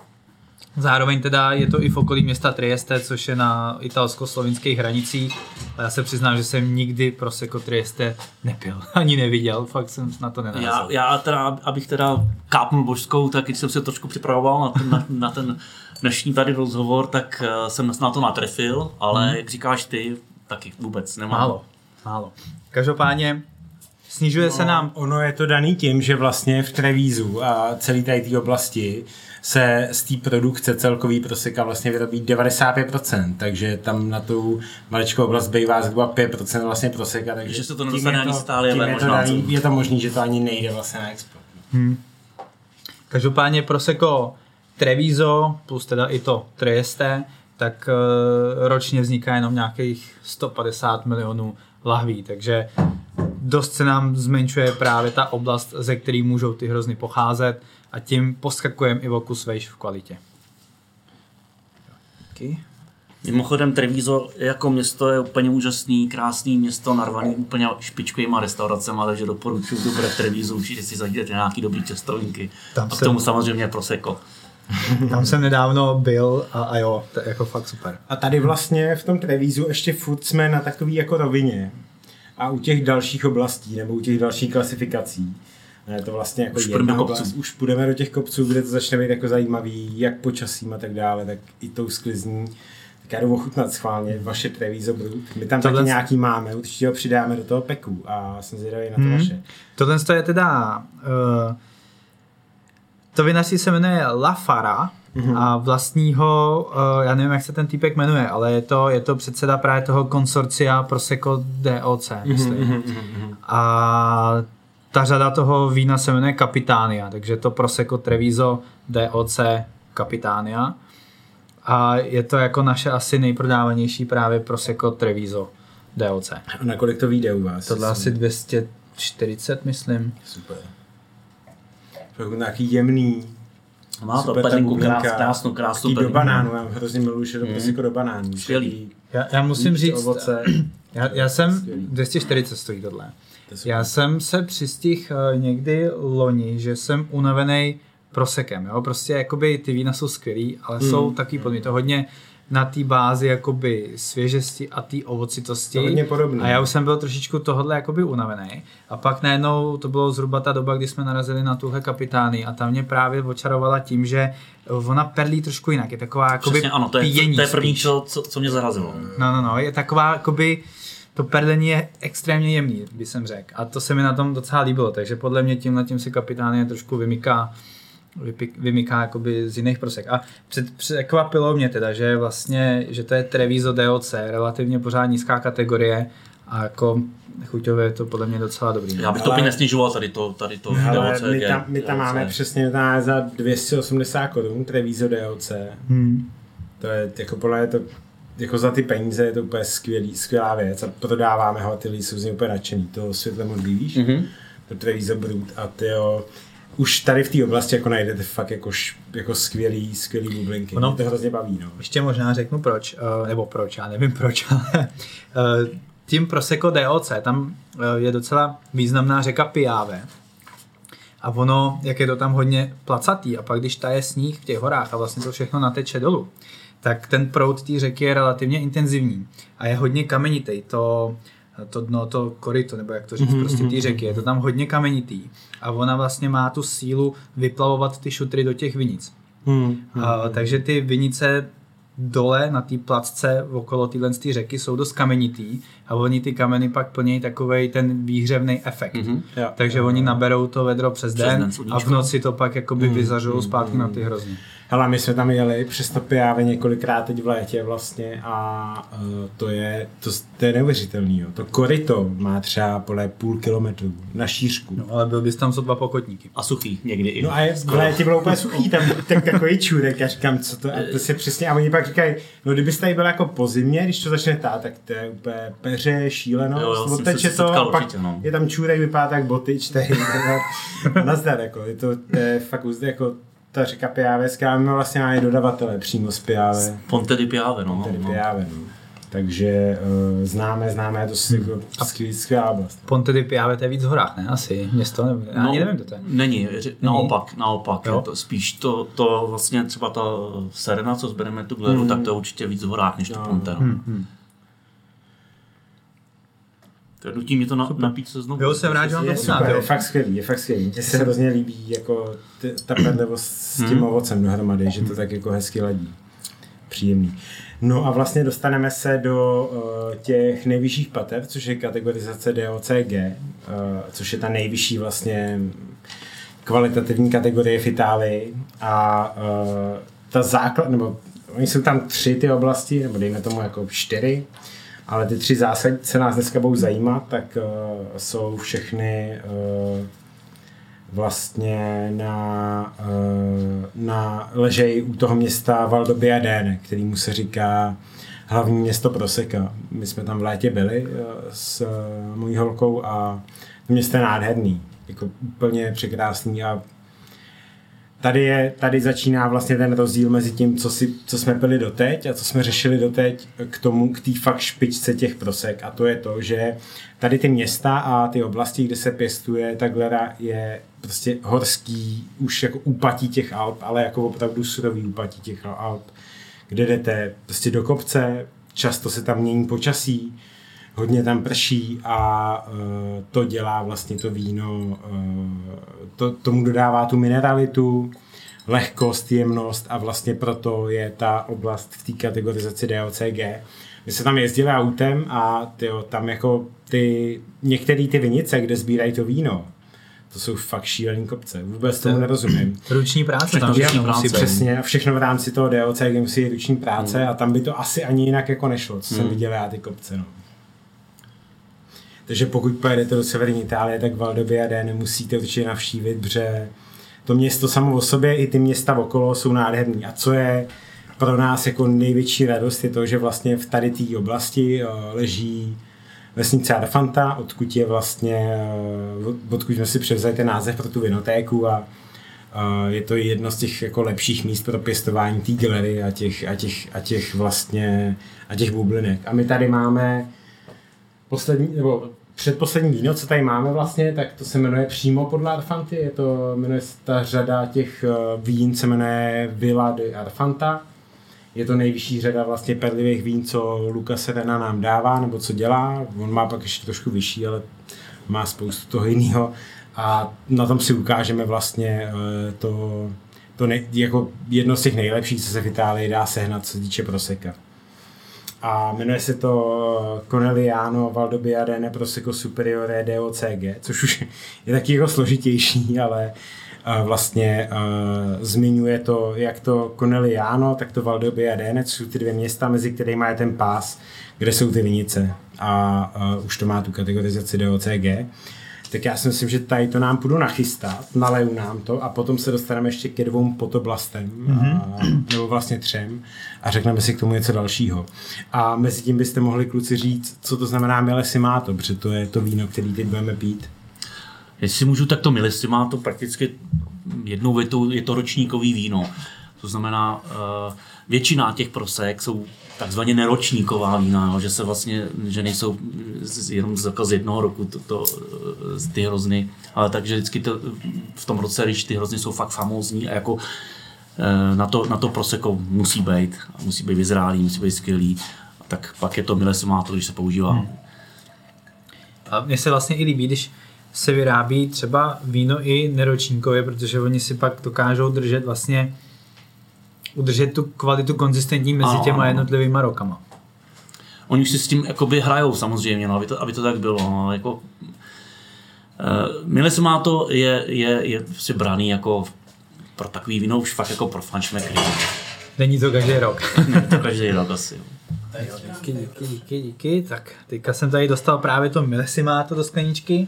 zároveň teda je to i v okolí města Trieste, což je na italsko-slovinských hranicích. A já se přiznám, že jsem nikdy Prosecco Trieste nepil, ani neviděl, fakt jsem na to nenarazil. Já, já teda, abych teda kápnul božskou, tak když jsem se trošku připravoval na ten, na, na ten dnešní tady rozhovor, tak uh, jsem na to natrefil, ale hmm. jak říkáš ty, taky vůbec nemám. Málo, málo. Každopádně snižuje no, se nám... Ono je to daný tím, že vlastně v Trevízu a celé tady té oblasti se z té produkce celkový proseka vlastně vyrobí 95%, takže tam na tu maličkou oblast bývá zhruba 5% vlastně proseka, takže že se to nedostane ani stále, ale je, to daný, je to možný, že to ani nejde vlastně na export. Hmm. Každopádně Prosecco Treviso plus teda i to Trieste, tak uh, ročně vzniká jenom nějakých 150 milionů lahví, takže dost se nám zmenšuje právě ta oblast, ze které můžou ty hrozny pocházet a tím poskakujeme i o kus vejš v kvalitě. Okay. Mimochodem Treviso jako město je úplně úžasný, krásný město, narvaný úplně špičkovýma restauracemi, takže doporučuji dobré Treviso, určitě si zajdete nějaký dobrý těstovinky. Tam a k tomu samozřejmě proseko. Tam jsem nedávno byl a, a jo, to je jako fakt super. A tady vlastně v tom Trevízu ještě furt jsme na takový jako rovině. A u těch dalších oblastí nebo u těch dalších klasifikací je to vlastně jako už jedna oblast. Už půjdeme do těch kopců, kde to začne být jako zajímavý, jak počasím a tak dále, tak i tou sklizní. Tak já jdu ochutnat schválně vaše Treviso Brut. My tam Tohle taky nějaký máme, určitě ho přidáme do toho peku a jsem zvědavý na to hmm. vaše. Tohle je teda uh, to vinařství se jmenuje La Fara mm-hmm. a vlastního, uh, já nevím, jak se ten týpek jmenuje, ale je to, je to předseda právě toho konsorcia Prosecco DOC, mhm, myslím. Mm-hmm. A ta řada toho vína se jmenuje Capitania, takže to Prosecco Treviso DOC Capitania. A je to jako naše asi nejprodávanější právě Prosecco Treviso DOC. A na kolik to vyjde u vás? Tohle asi 240, myslím. Super jako nějaký jemný, má to pelinku krás, krásnou, krásnou do banánu, já hrozně miluji, že to jako do banánu. Skvělý. Já, já musím říct, ovoce. Já, já jsem, 240 stojí tohle. Já jsem se přistih uh, někdy loni, že jsem unavený prosekem, jo, prostě jakoby ty vína jsou skvělý, ale mm. jsou taky podle mě to hodně na té bázi jakoby svěžesti a té ovocitosti. hodně podobné. A já už jsem byl trošičku tohle jakoby unavený. A pak najednou to bylo zhruba ta doba, kdy jsme narazili na tuhle kapitány a tam mě právě očarovala tím, že ona perlí trošku jinak. Je taková jakoby Přesně, ano, to je, to, to je první, co, co mě zarazilo. No, no, no, je taková jakoby to perlení je extrémně jemný, by jsem řekl. A to se mi na tom docela líbilo, takže podle mě tím tím si kapitány trošku vymyká vymyká jakoby z jiných prosek. A před, překvapilo mě teda, že vlastně, že to je Treviso DOC, relativně pořád nízká kategorie a jako chuťově je to podle mě docela dobrý. Já bych to ale, nesnižoval tady to, tady to ale DOC. My tam, my tam máme přesně tam za 280 korun Treviso DOC. Hmm. To je jako podle mě to jako za ty peníze je to úplně skvělý, skvělá věc a prodáváme ho a ty lidi jsou z něj úplně nadšený. To světle moc víš? Mm-hmm. To Treviso Brut a ty jo, už tady v té oblasti jako najdete fakt jako, jako skvělý, skvělý bublinky. No, Mě to hrozně baví. No. Ještě možná řeknu proč, uh, nebo proč, já nevím proč, ale uh, tím Prosecco DOC, tam uh, je docela významná řeka Piave. A ono, jak je to tam hodně placatý, a pak když je sníh v těch horách a vlastně to všechno nateče dolů, tak ten proud té řeky je relativně intenzivní a je hodně kamenitý. To, to dno, to koryto, nebo jak to říct, mm-hmm. prostě ty řeky, je to tam hodně kamenitý a ona vlastně má tu sílu vyplavovat ty šutry do těch vinic. Mm-hmm. A, takže ty vinice dole na té placce okolo téhle řeky jsou dost kamenitý a oni ty kameny pak plnějí takový ten výhřevný efekt. Mm-hmm. Takže oni naberou to vedro přes, přes den, den a v noci to pak jakoby mm-hmm. vyzařují zpátky mm-hmm. na ty hrozně. Hele, my jsme tam jeli přes to Piave několikrát teď v létě vlastně a uh, to je, to, to je neuvěřitelný. Jo. To koryto má třeba podle půl kilometru na šířku. No, ale byl bys tam co dva pokotníky. A suchý někdy i. No a je, v létě bylo úplně suchý, tam tak takový čůrek, já říkám, co to, a to se přesně, a oni pak říkají, no kdybyste tady byl jako po zimě, když to začne tát, tak to je úplně peře, šílenost, Jo, jo, se to, a pak určitě, no. je tam čůrek, vypadá tak boty, čtej, nazdar, jako, je to, to je fakt úzde, jako ta řeka Piáveská, my vlastně máme dodavatele přímo z Piave, Ponte di Piave, no. tedy no. Piave, no. Takže uh, známe, známe, to je jako skvělý- skvělá oblast. Ponte di Piave, to je víc v horách, ne? Asi město, nebo, já ani nevím, co to je. Není, naopak, naopak. Jo. Je to spíš to, to vlastně třeba ta Serena, co zbereme tu Gleru, Hmm. tak to je určitě víc v horách, než to Jo. Ponte. No. Hmm. To je nutí mě to na, napít se znovu. Jo, jsem rád, že mám to jo. je fakt skvělý, je fakt skvělý. Mně se hrozně líbí jako t- ta pedlivost s tím Hmm. ovocem dohromady, že to tak jako hezky ladí. Příjemný. No a vlastně dostaneme se do uh, těch nejvyšších pater, což je kategorizace DOCG, uh, což je ta nejvyšší vlastně kvalitativní kategorie v Itálii a uh, ta základ, nebo oni jsou tam tři ty oblasti, nebo dejme tomu jako čtyři, ale ty tři zásady, co nás dneska budou zajímat, tak uh, jsou všechny uh, vlastně na, uh, na ležej u toho města Valdobbiadene, kterýmu se říká hlavní město Proseka. My jsme tam v létě byli s mojí holkou a to město je nádherný, jako úplně překrásný a tady, je, tady začíná vlastně ten rozdíl mezi tím, co, si, co jsme pili doteď a co jsme řešili doteď k tomu, k té fakt špičce těch prosek. A to je to, že tady ty města a ty oblasti, kde se pěstuje ta glera, je prostě horský, už jako úpatí těch Alp, ale jako opravdu surový úpatí těch Alp, kde jdete prostě do kopce, často se tam mění počasí, hodně tam prší a uh, to dělá vlastně to víno, uh, to, tomu dodává tu mineralitu, lehkost, jemnost a vlastně proto je ta oblast v té kategorizaci DOCG. My jsme tam jezdili autem a tyjo, tam jako ty, některé ty vinice, kde sbírají to víno, to jsou fakt šílený kopce. Vůbec tomu nerozumím. Ruční práce Všechno tam ruční všechno práce. Přesně, a všechno v rámci toho DOCG musí ruční práce Hmm. a tam by to asi ani jinak jako nešlo, co jsem Hmm. viděl já ty kopce. No. Takže pokud pojedete do severní Itálie, tak Valdobbiadene musíte určitě navštívit, protože to město samo o sobě i ty města okolo jsou nádherný. A co je pro nás jako největší radost je to, že vlastně v tady té oblasti eh, leží vesnice Arfanta, odkud je vlastně, eh, od- odkud jsme si převzali ten název pro tu vinotéku a eh, je to jedno z těch jako lepších míst pro pěstování té a těch, a těch, a těch vlastně a těch bublinek. A my tady máme poslední, nebo předposlední víno, co tady máme vlastně, tak to se jmenuje přímo podle Arfanty, je to, jmenuje se ta řada těch eh, vín, se jmenuje Villa de Arfanta. Je to nejvyšší řada vlastně perlivých vín, co Luca Serena nám dává, nebo co dělá. On má pak ještě trošku vyšší, ale má spoustu toho jiného. A na tom si ukážeme vlastně eh, to, to ne, jako jedno z těch nejlepších, co se v Itálii dá sehnat, co se týče proseka a jmenuje se to Corneliano Valdobbiadene Prosecco Superiore DOCG, což už je taky jako složitější, ale uh, vlastně uh, zmiňuje to jak to Corneliano, tak to Valdobbiadene, což jsou ty dvě města, mezi kterými je ten pás, kde jsou ty vinice a uh, už to má tu kategorizaci DOCG. Tak já si myslím, že tady to nám půjdu nachystat, naleju nám to a potom se dostaneme ještě ke dvou potoblastem, mm-hmm. a, nebo vlastně třem a řekneme si k tomu něco dalšího. A mezi tím byste mohli kluci říct, co to znamená milesimáto, protože to je to víno, který teď budeme pít. Jestli můžu, tak to má to prakticky jednou větou, je to ročníkový víno. To znamená, uh, většina těch prosek jsou takzvaně neročníková vína, jo, že se vlastně, že nejsou jenom z, z jednoho roku to, to, ty hrozny, ale takže vždycky to, v tom roce, když ty hrozny jsou fakt famózní a jako eh, na to, na to proseko musí být, musí být vyzrálý, musí být skvělý, tak pak je to milesimáto, když se používá. Hmm. A mně se vlastně i líbí, když se vyrábí třeba víno i neročníkově, protože oni si pak dokážou držet vlastně udržet tu kvalitu konzistentní mezi Ano, těma ano. jednotlivými rokama. Oni už si s tím jakoby hrajou samozřejmě, no, aby, to, aby to tak bylo. No, jako, uh, Milesimáto je, je, je prostě braný jako pro takový víno už fakt jako pro fančmekry. Není to každý rok. Není to každý rok asi. jo. Díky, díky, díky, díky. Tak teďka jsem tady dostal právě to milesimáto do skleničky.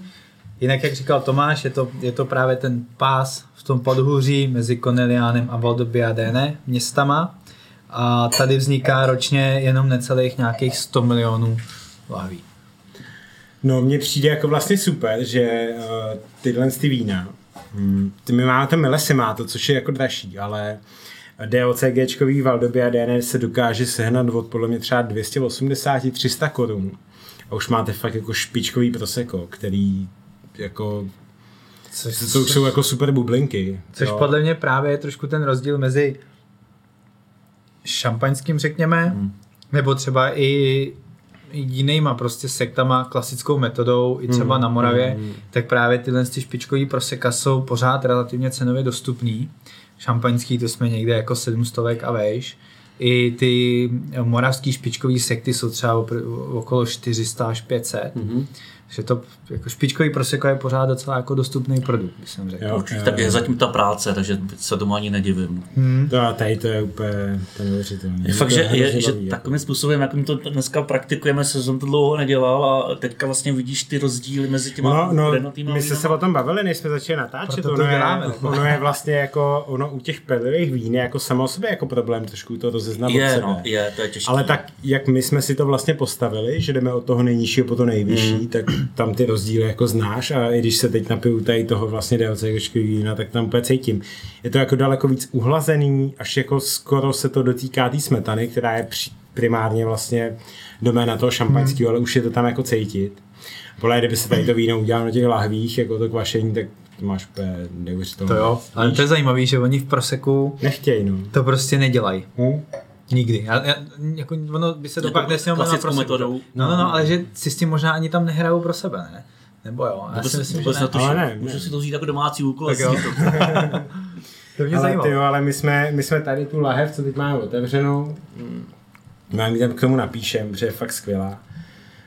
Jinak, jak říkal Tomáš, je to, je to právě ten pás v tom podhůří mezi Corneliánem a Valdobbiadene městama. A tady vzniká ročně jenom necelých nějakých 100 milionů lahví. No, mně přijde jako vlastně super, že uh, tyhle ty vína, hmm, ty my máme to což je jako dražší, ale DOCGčkový Valdobia DNR se dokáže sehnat od podle mě třeba 280-300 korun. A už máte fakt jako špičkový proseko, který jako Což, to jsou jako super bublinky. což jo. podle mě právě je trošku ten rozdíl mezi šampaňským, řekněme, hmm. nebo třeba i jinýma prostě sektama, klasickou metodou, i třeba Hmm, na Moravě, hmm. tak právě tyhle ty špičkový proseka jsou pořád relativně cenově dostupný. Šampaňský to jsme někde jako 700 a vejš. I ty moravský špičkový sekty jsou třeba okolo 400 až 500. Mhm. Že to jako špičkový proseko je pořád docela jako dostupný produkt, bych jsem řekl. Jo, Určitě, tak je jo. zatím ta práce, takže se tomu ani nedivím. Hmm. To a tady to je úplně je neuvěřitelné. Je fakt, To že, hrozně je, že jako. takovým způsobem, jakým to dneska praktikujeme, se jsem to dlouho nedělal a teďka vlastně vidíš ty rozdíly mezi těma No, no, my jsme se o tom bavili, než jsme začali natáčet. Proto to ono, je, děláme. ono je vlastně jako, ono u těch pelivých vín je jako samo o sobě jako problém trošku to rozeznat od Je, sebe. no, je, to je těžké. Ale tak, jak my jsme si to vlastně postavili, že jdeme od toho nejnižšího po to nejvyšší, Hmm. tak tam ty rozdíly jako znáš a i když se teď napiju tady toho vlastně DLCčkový vína, tak tam úplně cítím. Je to jako daleko víc uhlazený, až jako skoro se to dotýká té smetany, která je při- primárně vlastně doména toho šampaňského, ale už je to tam jako cítit. Podle kdyby se tady to víno udělalo na těch lahvích, jako to kvašení, tak to máš úplně neuvěřitelné. To jo, ale to je zajímavé, že oni v proseku Nechtěj, no. to prostě nedělají. Hm? Nikdy. Já, já, jako, ono by se to Jako pak nesmělo na proseku. metodou. No, no, no, ale že si s tím možná ani tam nehrajou pro sebe, ne? Nebo jo, já Vůbec, si myslím, že ne. netuším. Ale ne, Můžu ne. si to vzít jako domácí úkol. Tak jo. to- To mě Ale, zajímalo. ty jo, ale my jsme, my jsme tady tu lahev, co teď máme otevřenou, mám ji tam k tomu napíšem, protože je fakt skvělá.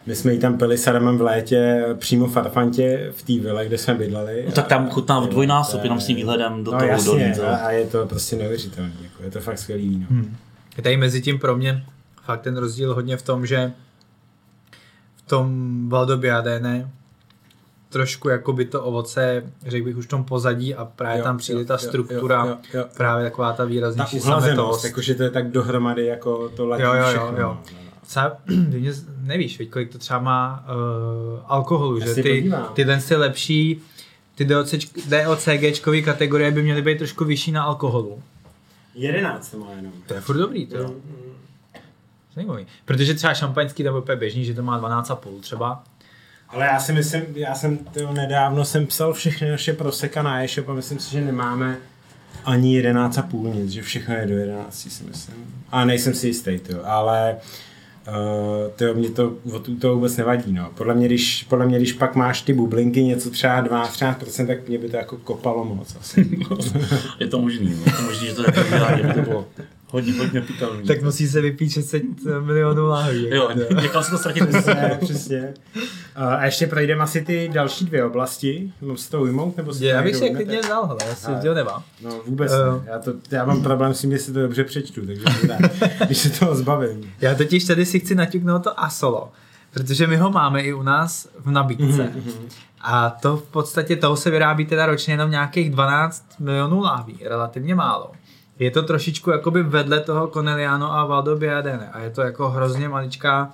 My jsme ji tam pili s Adamem v létě přímo v Farfantě v té vile, kde jsme bydleli. No tak tam chutná v dvojnásob, to je- jenom s tím výhledem do no, toho jasně, dolí, to. a, a je to prostě neuvěřitelné. Jako, je to fakt skvělý víno. Hmm. Je tady mezi tím pro mě fakt ten rozdíl hodně v tom, že v tom Valdobiadene trošku jako by to ovoce, řekl bych už v tom pozadí a právě Jo, tam přijde jo, ta jo, struktura, jo, jo, jo. právě taková ta Ta výraznější uhlazenost, sametovost. jakože to je tak dohromady, jako to latí Jo, jo, jo, všechno. jo. no, no, no. Třeba, ty mě nevíš, veď, kolik to třeba má uh, alkoholu, Já že si ty, podívám. tyhle ty lepší, ty DOCGčkové kategorie by měly být trošku vyšší na alkoholu. 11 to má jenom. To je furt dobrý, to jo. Zajímavý. Protože třeba šampaňský tam je běžný, že to má 12,5 třeba. Ale já si myslím, já jsem to nedávno jsem psal všechny naše proseka na e-shop a myslím si, že nemáme ani 11,5 nic, že všechno je do 11, si myslím. A nejsem si jistý, to, ale uh, to mě to, to vůbec nevadí, no. Podle mě, když, podle mě, když pak máš ty bublinky, něco třeba 12-13%, tak mě by to jako kopalo moc asi. Je to možný, no. je to možný, že to tak udělá, že by to bylo hodně, hodně pikantní. Tak musí se vypít 600 milionů láhví. Jo, někam se to ztratit Ne, přesně. Uh, a ještě projdeme asi ty další dvě oblasti. Mám se to ujmout? Nebo si Já to bych někdo si je ujmete? klidně vzal, hele, já si Ale- to nemám. No vůbec Eh. ne. Já, to, já mám problém s tím, jestli to dobře přečtu, takže rád, když se toho zbavím. Já totiž tady si chci naťuknout to Asolo, protože my ho máme i u nás v nabídce. Mhm, A to v podstatě toho se vyrábí teda ročně jenom nějakých 12 milionů láhví, relativně málo. Je to trošičku jakoby vedle toho Corneliano a Valdobbiadene a je to jako hrozně maličká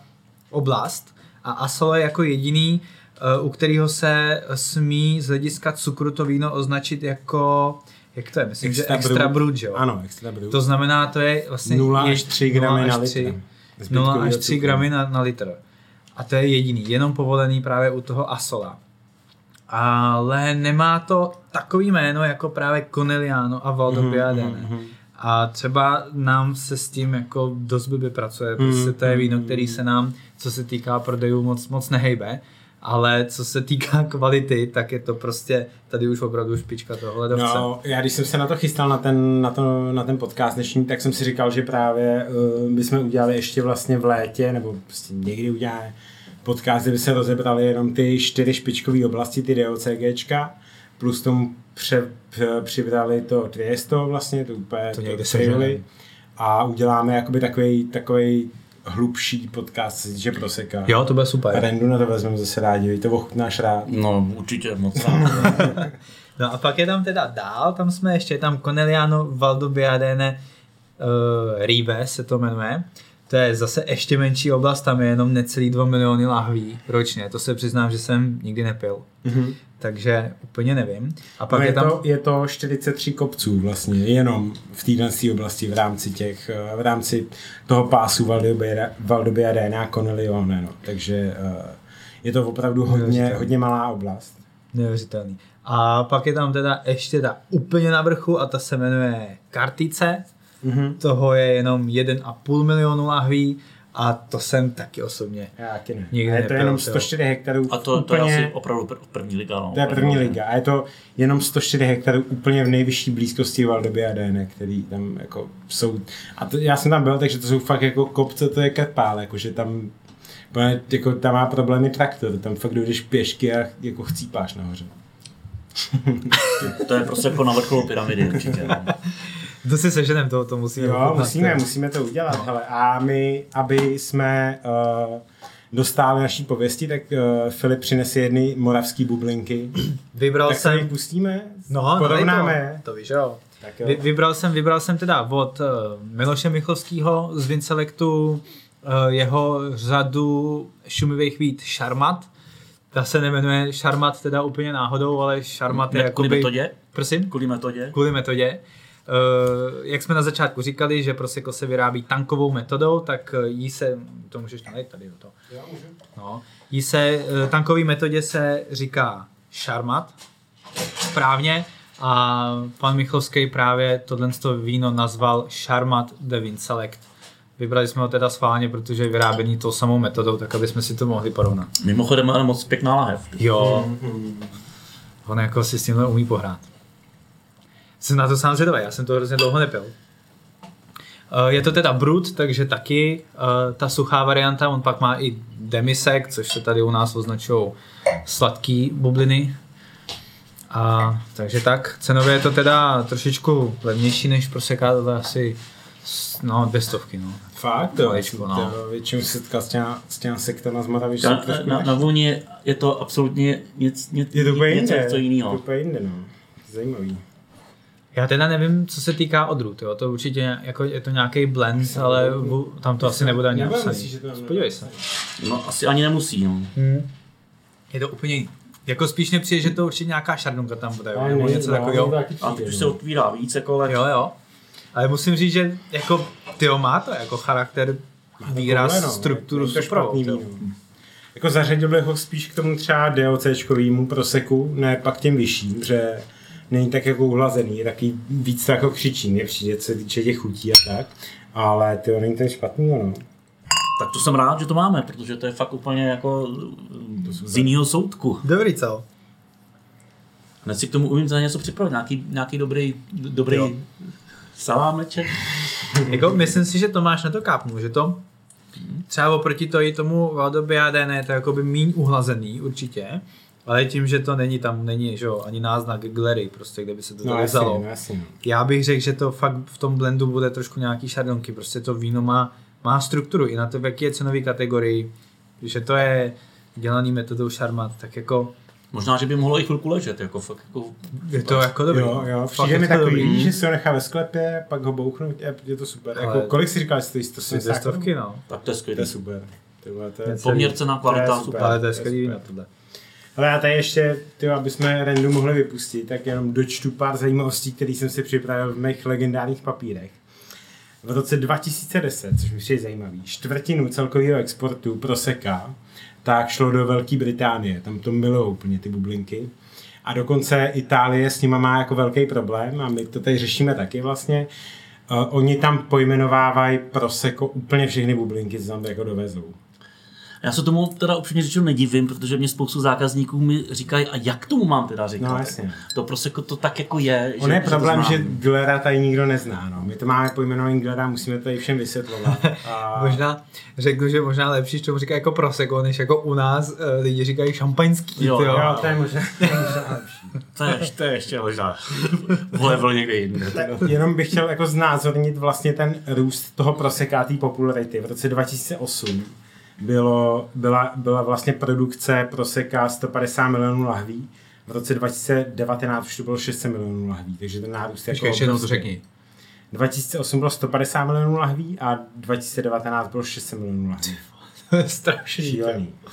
oblast a Asolo je jako jediný, eh, u kterého se smí z hlediska cukru to víno označit jako, jak to je, myslím, že extra brut, že jo? Ano, extra brut. To znamená, to je vlastně 0 je- až 3 gramy 0 na litr. 3 Zbytkovýho 0 až 3 cukru. gramy na, na litr. A to je jediný, jenom povolený právě u toho Asola. Ale nemá to takový jméno jako právě Corneliano a Valdobbiadene. Mhm, mhm. A třeba nám se s tím jako dost blbě pracuje, prostě Mhm, to je víno, mhm. který se nám, co se týká prodejů, moc, moc nehejbe. Ale co se týká kvality, tak je to prostě tady už opravdu špička toho ledovce. No, já když jsem se na to chystal, na ten, na to, na ten podcast dnešní, tak jsem si říkal, že právě uh, bychom udělali ještě vlastně v létě, nebo prostě někdy uděláme podcast, kde by se rozebrali jenom ty čtyři špičkové oblasti, ty DOCGčka, plus tomu pře, pře, přibrali to Triesto vlastně, to úplně To někde seženem. a uděláme jakoby takový, takový hlubší podcast, se týče proseka. Jo, to bude super. Rendu na to vezmeme zase rádi, to ochutnáš rád. No, určitě moc rád. No a pak je tam teda dál, tam jsme ještě, je tam Corneliano Valdobiadene uh, Ribe se to jmenuje. To je zase ještě menší oblast, tam je jenom necelý 2 miliony lahví ročně. To se přiznám, že jsem nikdy nepil. Mhm. Takže úplně nevím. A pak No je je, tam... to, je to 43 kopců vlastně, jenom v téhle oblasti v rámci těch, eh, v rámci toho pásu Valdobia- Valdobiadena a Cornelione, no. takže uh, je to opravdu hodně, hodně malá oblast. Neuvěřitelný. A pak je tam teda ještě ta úplně na vrchu a ta se jmenuje Kartice. Mhm. Toho je jenom 1,5 milionu lahví a to jsem taky osobně. Já taky ne. Nikdy a je to jenom jo. 104 hektarů A to, to úplně, je asi opravdu pr- první liga. No. to je první liga a je to jenom 104 hektarů úplně v nejvyšší blízkosti Valdobiadene, který tam jako jsou, a to, já jsem tam byl, takže to jsou fakt jako kopce, to je krpál, jakože tam jako, tam má problémy traktor, tam fakt dojdeš pěšky a jako chcípáš nahoře. To je prostě jako na vrcholu pyramidy určitě. No. To si seženem toho, to musíme Jo, ochutnat. musíme, musíme to udělat. No. Hele, a my, aby jsme uh, dostali naší pověsti, tak uh, Filip přinese jedny moravský bublinky. Vybral tak jsem... pustíme, No, porovnáme je. to. To víš, jo. Tak jo. Vy, vybral, jsem, vybral jsem teda od uh, Miloše Michovského z Vincelectu uh, jeho řadu šumivých vít Šarmat. Ta se nemenuje Šarmat teda úplně náhodou, ale Šarmat je Ne, kvůli jakoby... metodě? Prosím? Kvůli metodě? Kvůli metodě. Uh, jak jsme na začátku říkali, že Prosecco se vyrábí tankovou metodou, tak eh, jí se, to můžeš nalít tady do toho. No, jí se, uh, tankové metodě se říká šarmat, správně, a pan Michlovský právě tohle víno nazval Šarmat de Vin Select. Vybrali jsme ho teda schválně, protože je vyráběný tou samou metodou, tak aby jsme si to mohli porovnat. Mimochodem ale moc pěkná lahev. Jo, on jako si s tímhle umí pohrát. Jsem na to sám zvědavý, já jsem to hrozně dlouho nepil. Eh, Je to teda brut, takže taky eh, ta suchá varianta, on pak má i demisek, což se tady u nás označují sladký bubliny. A, takže tak, cenově je to teda trošičku levnější než proseká, to je asi no, dvě stovky. No. Fakt, jo. Maličko, no. To Většinou se setkal s těma, s těma sektama z Moravy, že Na, na, na vůni je to absolutně nic, nic, Je to úplně něco, něco Je to jiného. úplně jinde, no. Zajímavý. Já teda nevím, co se týká odrůd, jo. to určitě jako je to nějaký blend, ale bu- tam to asi nebude ani tam Podívej se. No asi ani nemusí. No. Hmm. Je to úplně. Jako spíš nepřijde, že to určitě nějaká šardonka tam bude, Ale nebo ne, něco takového. A teď přijde, už no. se otvírá víc, jako ale Jo, jo. Ale musím říct, že jako tyjo, má to jako charakter, výraz, no. strukturu víno. Jako zařadil bych ho spíš k tomu třeba DOCčkovýmu proseku, ne pak těm vyšším, že není tak jako uhlazený, je taky víc to jako křičí, mě přijde, co se týče těch chutí a tak. Ale ty není ten špatný, no. tak to jsem rád, že to máme, protože to je fakt úplně jako z jiného soudku. Dobrý, co? Hned si k tomu umím za něco připravit, nějaký, nějaký dobrý, dobrý Jo. salámeček. Jako, myslím si, že to máš na to kápnu, že to třeba oproti to i tomu Valdobiadene je to jakoby míň uhlazený určitě, ale tím, že to není tam, není že jo, ani náznak Glery, prostě, kde by se to No vzalo. no jasně. no. Já bych řekl, že to fakt v tom blendu bude trošku nějaký šardonky, prostě to víno má, má strukturu i na to, v jaký je cenový kategorii, že to je dělaný metodou šarmat, tak jako Možná, že by mohlo i chvilku ležet, jako fakt jako je to jako dobrý. Jo, jo, Fakt přijde je mi to takový, dobrý. že si ho nechá ve sklepě, pak ho bouchnout, je, je to super. Ale- Jako, kolik si říkal, že stojí 170 Dvě stovky, no. tak to je To je skvělý. super. To je Poměr cena, kvalita, To je super. Ale to je to je skvělý super. víno tohle. Ale já tady ještě, tyjo, aby jsme Rendu mohli vypustit, tak jenom dočtu pár zajímavostí, které jsem si připravil v mých legendárních papírech. V roce 2010, což mi přijde zajímavý, čtvrtinu celkového exportu proseka, tak šlo do Velké Británie. Tam to milují úplně ty bublinky. A dokonce Itálie s nima má jako velký problém a my to tady řešíme taky vlastně. Uh, oni tam pojmenovávají proseko úplně všechny bublinky, co tam jako dovezou. Já se tomu teda upřímně řečeno nedivím, protože mě spoustu zákazníků mi říkají, a jak tomu mám teda říkat? No, jasně. To prostě jako to tak jako je. On je to problém, znám. že Glera tady nikdo nezná. No. My to máme pojmenovaný Glera, musíme to tady všem vysvětlovat. A... Možná řeknu, že možná lepší, že tomu říká jako prosecco, než jako u nás uh, lidi říkají šampaňský. Jo, ty Jo, to je možná, to je možná lepší. To je, to je ještě možná level někde jinde. Tak jenom bych chtěl jako znázornit vlastně ten růst toho proseka, té popularity. V roce 2008 bylo, byla, byla vlastně produkce proseka 150 milionů lahví. V roce 2019 už to bylo 600 milionů lahví, takže ten nárůst je Počkej, jako ještě jednou to řekni. 2008 bylo 150 milionů lahví a 2019 bylo 600 milionů lahví. Strašný. Šílený. A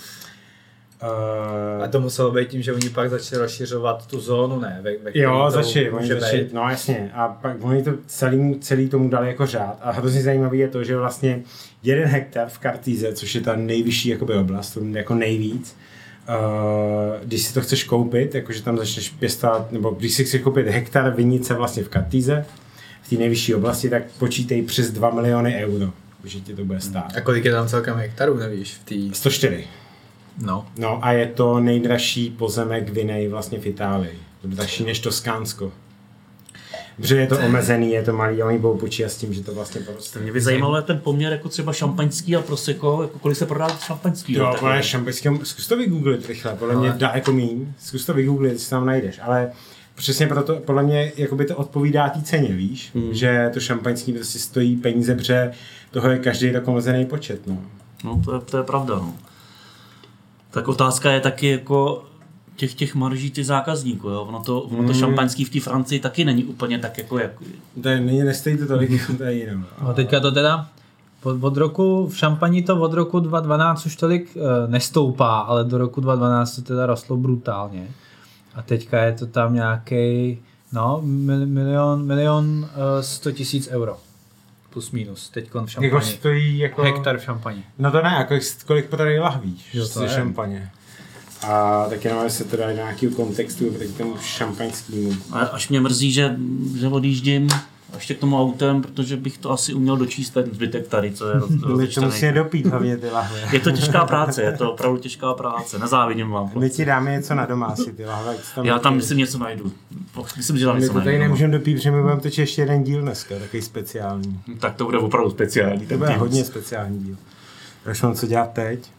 Uh, to muselo být tím, že oni pak začali rozšiřovat tu zónu, ne? Ve, ve jo, začali, oni začali, být. no jasně, a pak oni to celý, celý tomu dali jako řád. A hrozně zajímavé je to, že vlastně jeden hektar v Kartíze, což je ta nejvyšší jakoby oblast, jako nejvíc, Uh, když si to chceš koupit, jakože tam začneš pěstovat, nebo když si chceš koupit hektar vinice vlastně v Kartíze, v té nejvyšší oblasti, tak počítej přes 2 miliony euro, že ti to bude stát. A kolik je tam celkem hektarů, nevíš? V tý... 104. No. No a je to nejdražší pozemek vinej vlastně v Itálii. To je dražší než Toskánsko. Protože je to omezený, je to malý oni budou počítat s tím, že to vlastně poroste. Mě by zajímalo ten poměr jako třeba šampaňský a prosecco, jako kolik se prodá šampaňský. Jo, tak ale jako- šampaňský, zkus to vygooglit rychle, podle mě dá jako míň, zkus to vygooglit, jestli tam najdeš, ale přesně proto, podle mě, jakoby to odpovídá té ceně, víš, hmm. že to šampaňský prostě stojí peníze, protože toho je každý rok omezený počet, no. No, to je, to je pravda, no. Tak otázka je taky jako těch, těch marží těch zákazníků, jo. Ono to, ono to Hmm. šampaňský v té Francii taky není úplně tak jako, jak, To je, není, nestojí to tolik, to je jinou. A teďka to teda od, od roku, v šampaní to od roku 2012 už tolik e, nestoupá, ale do roku 2012 to teda rostlo brutálně. A teďka je to tam nějaký no, mil, milion, milion e, 100 tisíc euro. Plus minus, teď v Jako šampani. stojí jako... Hektar v šampani. No to ne, jako kolik prodají lahví Jo, to ze je. šampaně. A tak jenom se do nějakého kontextu proti tomu šampaňskému. a až mě mrzí, že, že odjíždím ještě k tomu autem, protože bych to asi uměl dočíst ten zbytek tady, co je roz, to musíme dopít hlavně ty lahve. Je to těžká práce, je to opravdu těžká práce, nezávidím vám. My ti dáme něco na doma asi ty lahve. si Já tam myslím něco najdu. Myslím, že tam My něco to tady nemůžeme dopít, protože my budeme točit ještě jeden díl dneska, takový speciální. Tak to bude opravdu speciální. To bude hodně speciální díl. Už mám co dělat teď.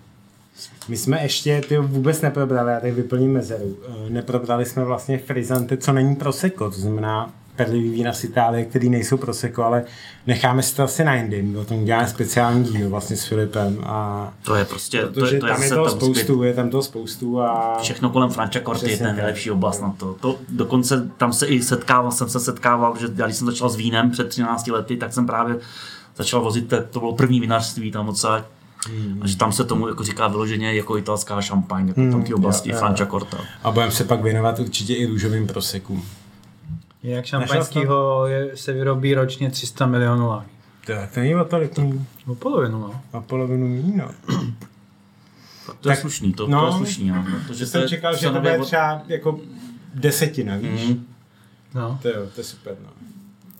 My jsme ještě ty vůbec neprobrali, já tady vyplním mezeru. Eh, Neprobrali jsme vlastně frizante, co není prosecco, to znamená perlivý vína z Itálie, který nejsou prosecco, ale necháme si to asi na jindy. My o tom děláme speciální díl vlastně s Filipem a To je prostě, to, je, to je tam je toho tam spoustu, je tam toho spoustu a Všechno kolem Frančakorty je Přesně ten nejlepší oblast na to. to. Dokonce tam se i setkával, jsem se setkával, že já když jsem začal s vínem před 13 lety, tak jsem právě začal vozit, to bylo první vinařství tam odsaď. Hmm. A že tam se tomu jako říká vyloženě jako italská šampaň, jako tam ty oblasti jo, jo. Franciacorta. a budeme se pak věnovat určitě i růžovým prosekům. Jinak šampaňskýho je, se vyrobí ročně 300 milionů lahví. Tak to není o tolik míň, O polovinu, no. o polovinu míň, no. To je Tak, slušný, to, no, to je slušný, no. Protože Že jsem čekal, že to bude třeba jako desetina, víš? Mhm. no. To jo, to je super, no.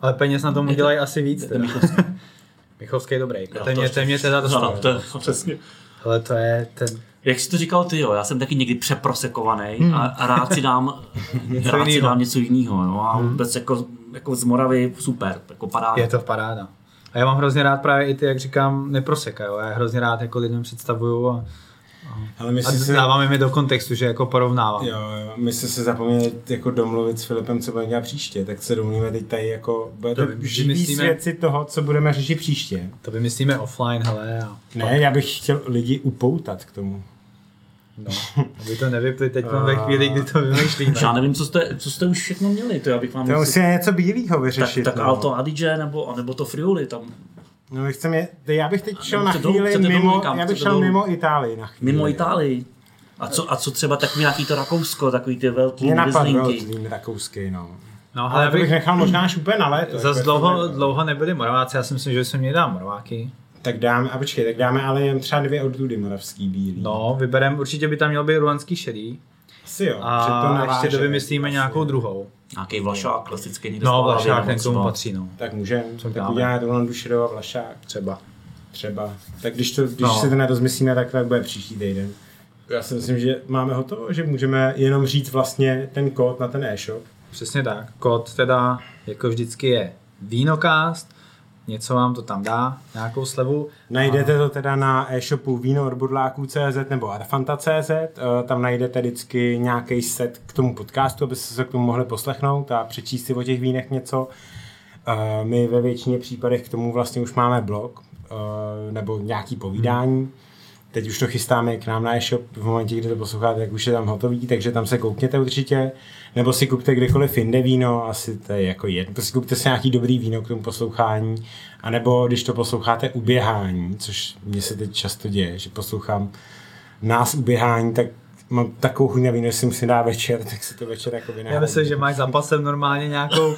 Ale peněz na tom udělají asi víc. to Teda. Michovský. Michovský je dobrý. Jo, To mě, to mě teda dostal. to je přesně. Ale to je ten... Jak jsi to říkal ty, jo, já jsem taky někdy přeprosekovaný a, a rád si dám Něco rád si dám něco jiného. Jo, a vůbec jako, jako z Moravy super, jako paráda. Je to paráda. A já mám hrozně rád právě i ty, jak říkám, neproseka, jo. Já hrozně rád jako lidem představuju a, Ale my a si dáváme mi do kontextu, že jako porovnávám. jo, jo, my jsme se zapomněli jako domluvit s Filipem, co budeme dělat příště, tak se domluvíme teď tady jako, bude to živý svědci toho, co budeme řešit příště. To vymyslíme offline, hele. A, Ne, já bych chtěl lidi upoutat k tomu. No, aby to nevypli teď ve chvíli, kdy to vymýšlíme. Já nevím, co jste, co jste už všechno měli, to já bych vám To musíme něco bílého tak, vyřešit. tak no. Alto Adige nebo, nebo to Friuli, tam No, my chceme, já bych teď šel na chvíli dolů mimo, já bych šel dolů. mimo Itálii na chvíli. mimo Itálii. A co, a co třeba takový nějaký to Rakousko, takový ty velký Mě napadl Rieslingy. Zlín rakouský, no. No, Ale ale bych bych nechal možná až úplně na léto. zas jako dlouho, je dlouho nebyli Moraváci, já si myslím, že jsme měli dát Moraváky. Tak dáme, a počkej, tak dáme ale jen třeba dvě odrůdy moravský bílý. No, vyberem, určitě by tam měl být ruanský šedý Asi jo. že to a naváže, ještě dovymyslíme nějakou druhou. Nějaký vlašák, klasický někde No, Vlašák, ten k tomu patří, no. Tak můžeme, tak dáme? uděláme Rolandu Šedova Vlašák. Třeba. Třeba. Tak když, to, když No. se to nerozmyslíme, tak tak bude příští týden. Já si myslím, že máme hotovo, že můžeme jenom říct vlastně ten kód na ten e-shop. Přesně tak. Kód teda jako vždycky je Vínokast, něco vám to tam dá, nějakou slevu. Najdete to teda na e-shopu víno od budláků.cz nebo arfanta.cz, eh, tam najdete vždycky nějaký set k tomu podcastu, abyste se k tomu mohli poslechnout a přečíst si o těch vínech něco. Eh, My ve většině případech k tomu vlastně už máme blog eh, nebo nějaký povídání. Teď už to chystáme k nám na e-shop, v momentě, kdy to posloucháte, tak už je tam hotový, takže tam se koukněte určitě. Nebo si kupte kdekoliv jinde víno, asi to je jako jedno. Prostě kupte si nějaký dobrý víno k tomu poslouchání. A nebo když to posloucháte u běhání, což mně se teď často děje, že poslouchám nás u běhání, tak mám takovou chuť na víno, že si musím dát večer, tak si to večer jako vynahradím. Já myslím, že máš za pasem normálně nějakou...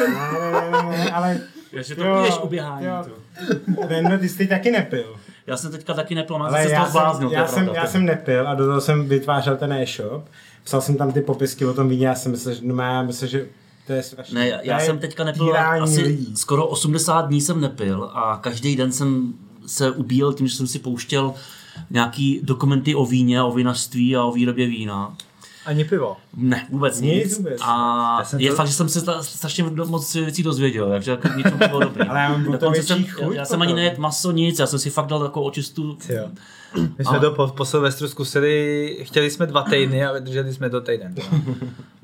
Ne, ne, ne, ne, ale... Takže to Jo, piješ u běhání. jo. to. Rendo, ty jsi teď taky nepil. Já jsem teďka taky nepil, mám Ale se z já, zbláznil, já, jsem, já jsem nepil a do toho jsem vytvářel ten e-shop. Psal jsem tam ty popisky o tom víně, já jsem myslel, že, no, já myslím, že to je strašné. Ne, já, já jsem teďka nepil, asi lidí. skoro 80 dní jsem nepil a každý den jsem se ubíjel tím, že jsem si pouštěl nějaký dokumenty o víně, o vinařství a o výrobě vína. Ani pivo. Ne, vůbec Nic nic. vůbec. A je to- fakt, že jsem se strašně do- moc věcí dozvěděl, takže jako něčemu to bylo dobrý. Ale já mám Dokonce jsem, chuť já, já jsem ani nejet maso, nic, já jsem si fakt dal takovou očistu. Jo. My jsme A- to po, po Silvestru zkusili, chtěli jsme dva týdny a vydrželi jsme to týden.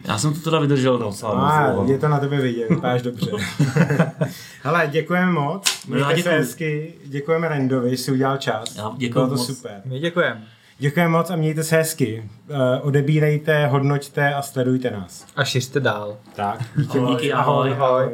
Já jsem to teda vydržel docela A, moc. je to na tebe vidět, vypadáš dobře. Hele, děkujeme moc, No mějte se děkuju. hezky, děkujeme Rendovi, že jsi udělal čas. Já děkuju Bylo to moc. super. My děkujeme. Děkujeme moc a mějte se hezky. Uh, odebírejte, hodnoťte a sledujte nás. A šiřte dál. Tak, Díky, ahoj. Ahoj.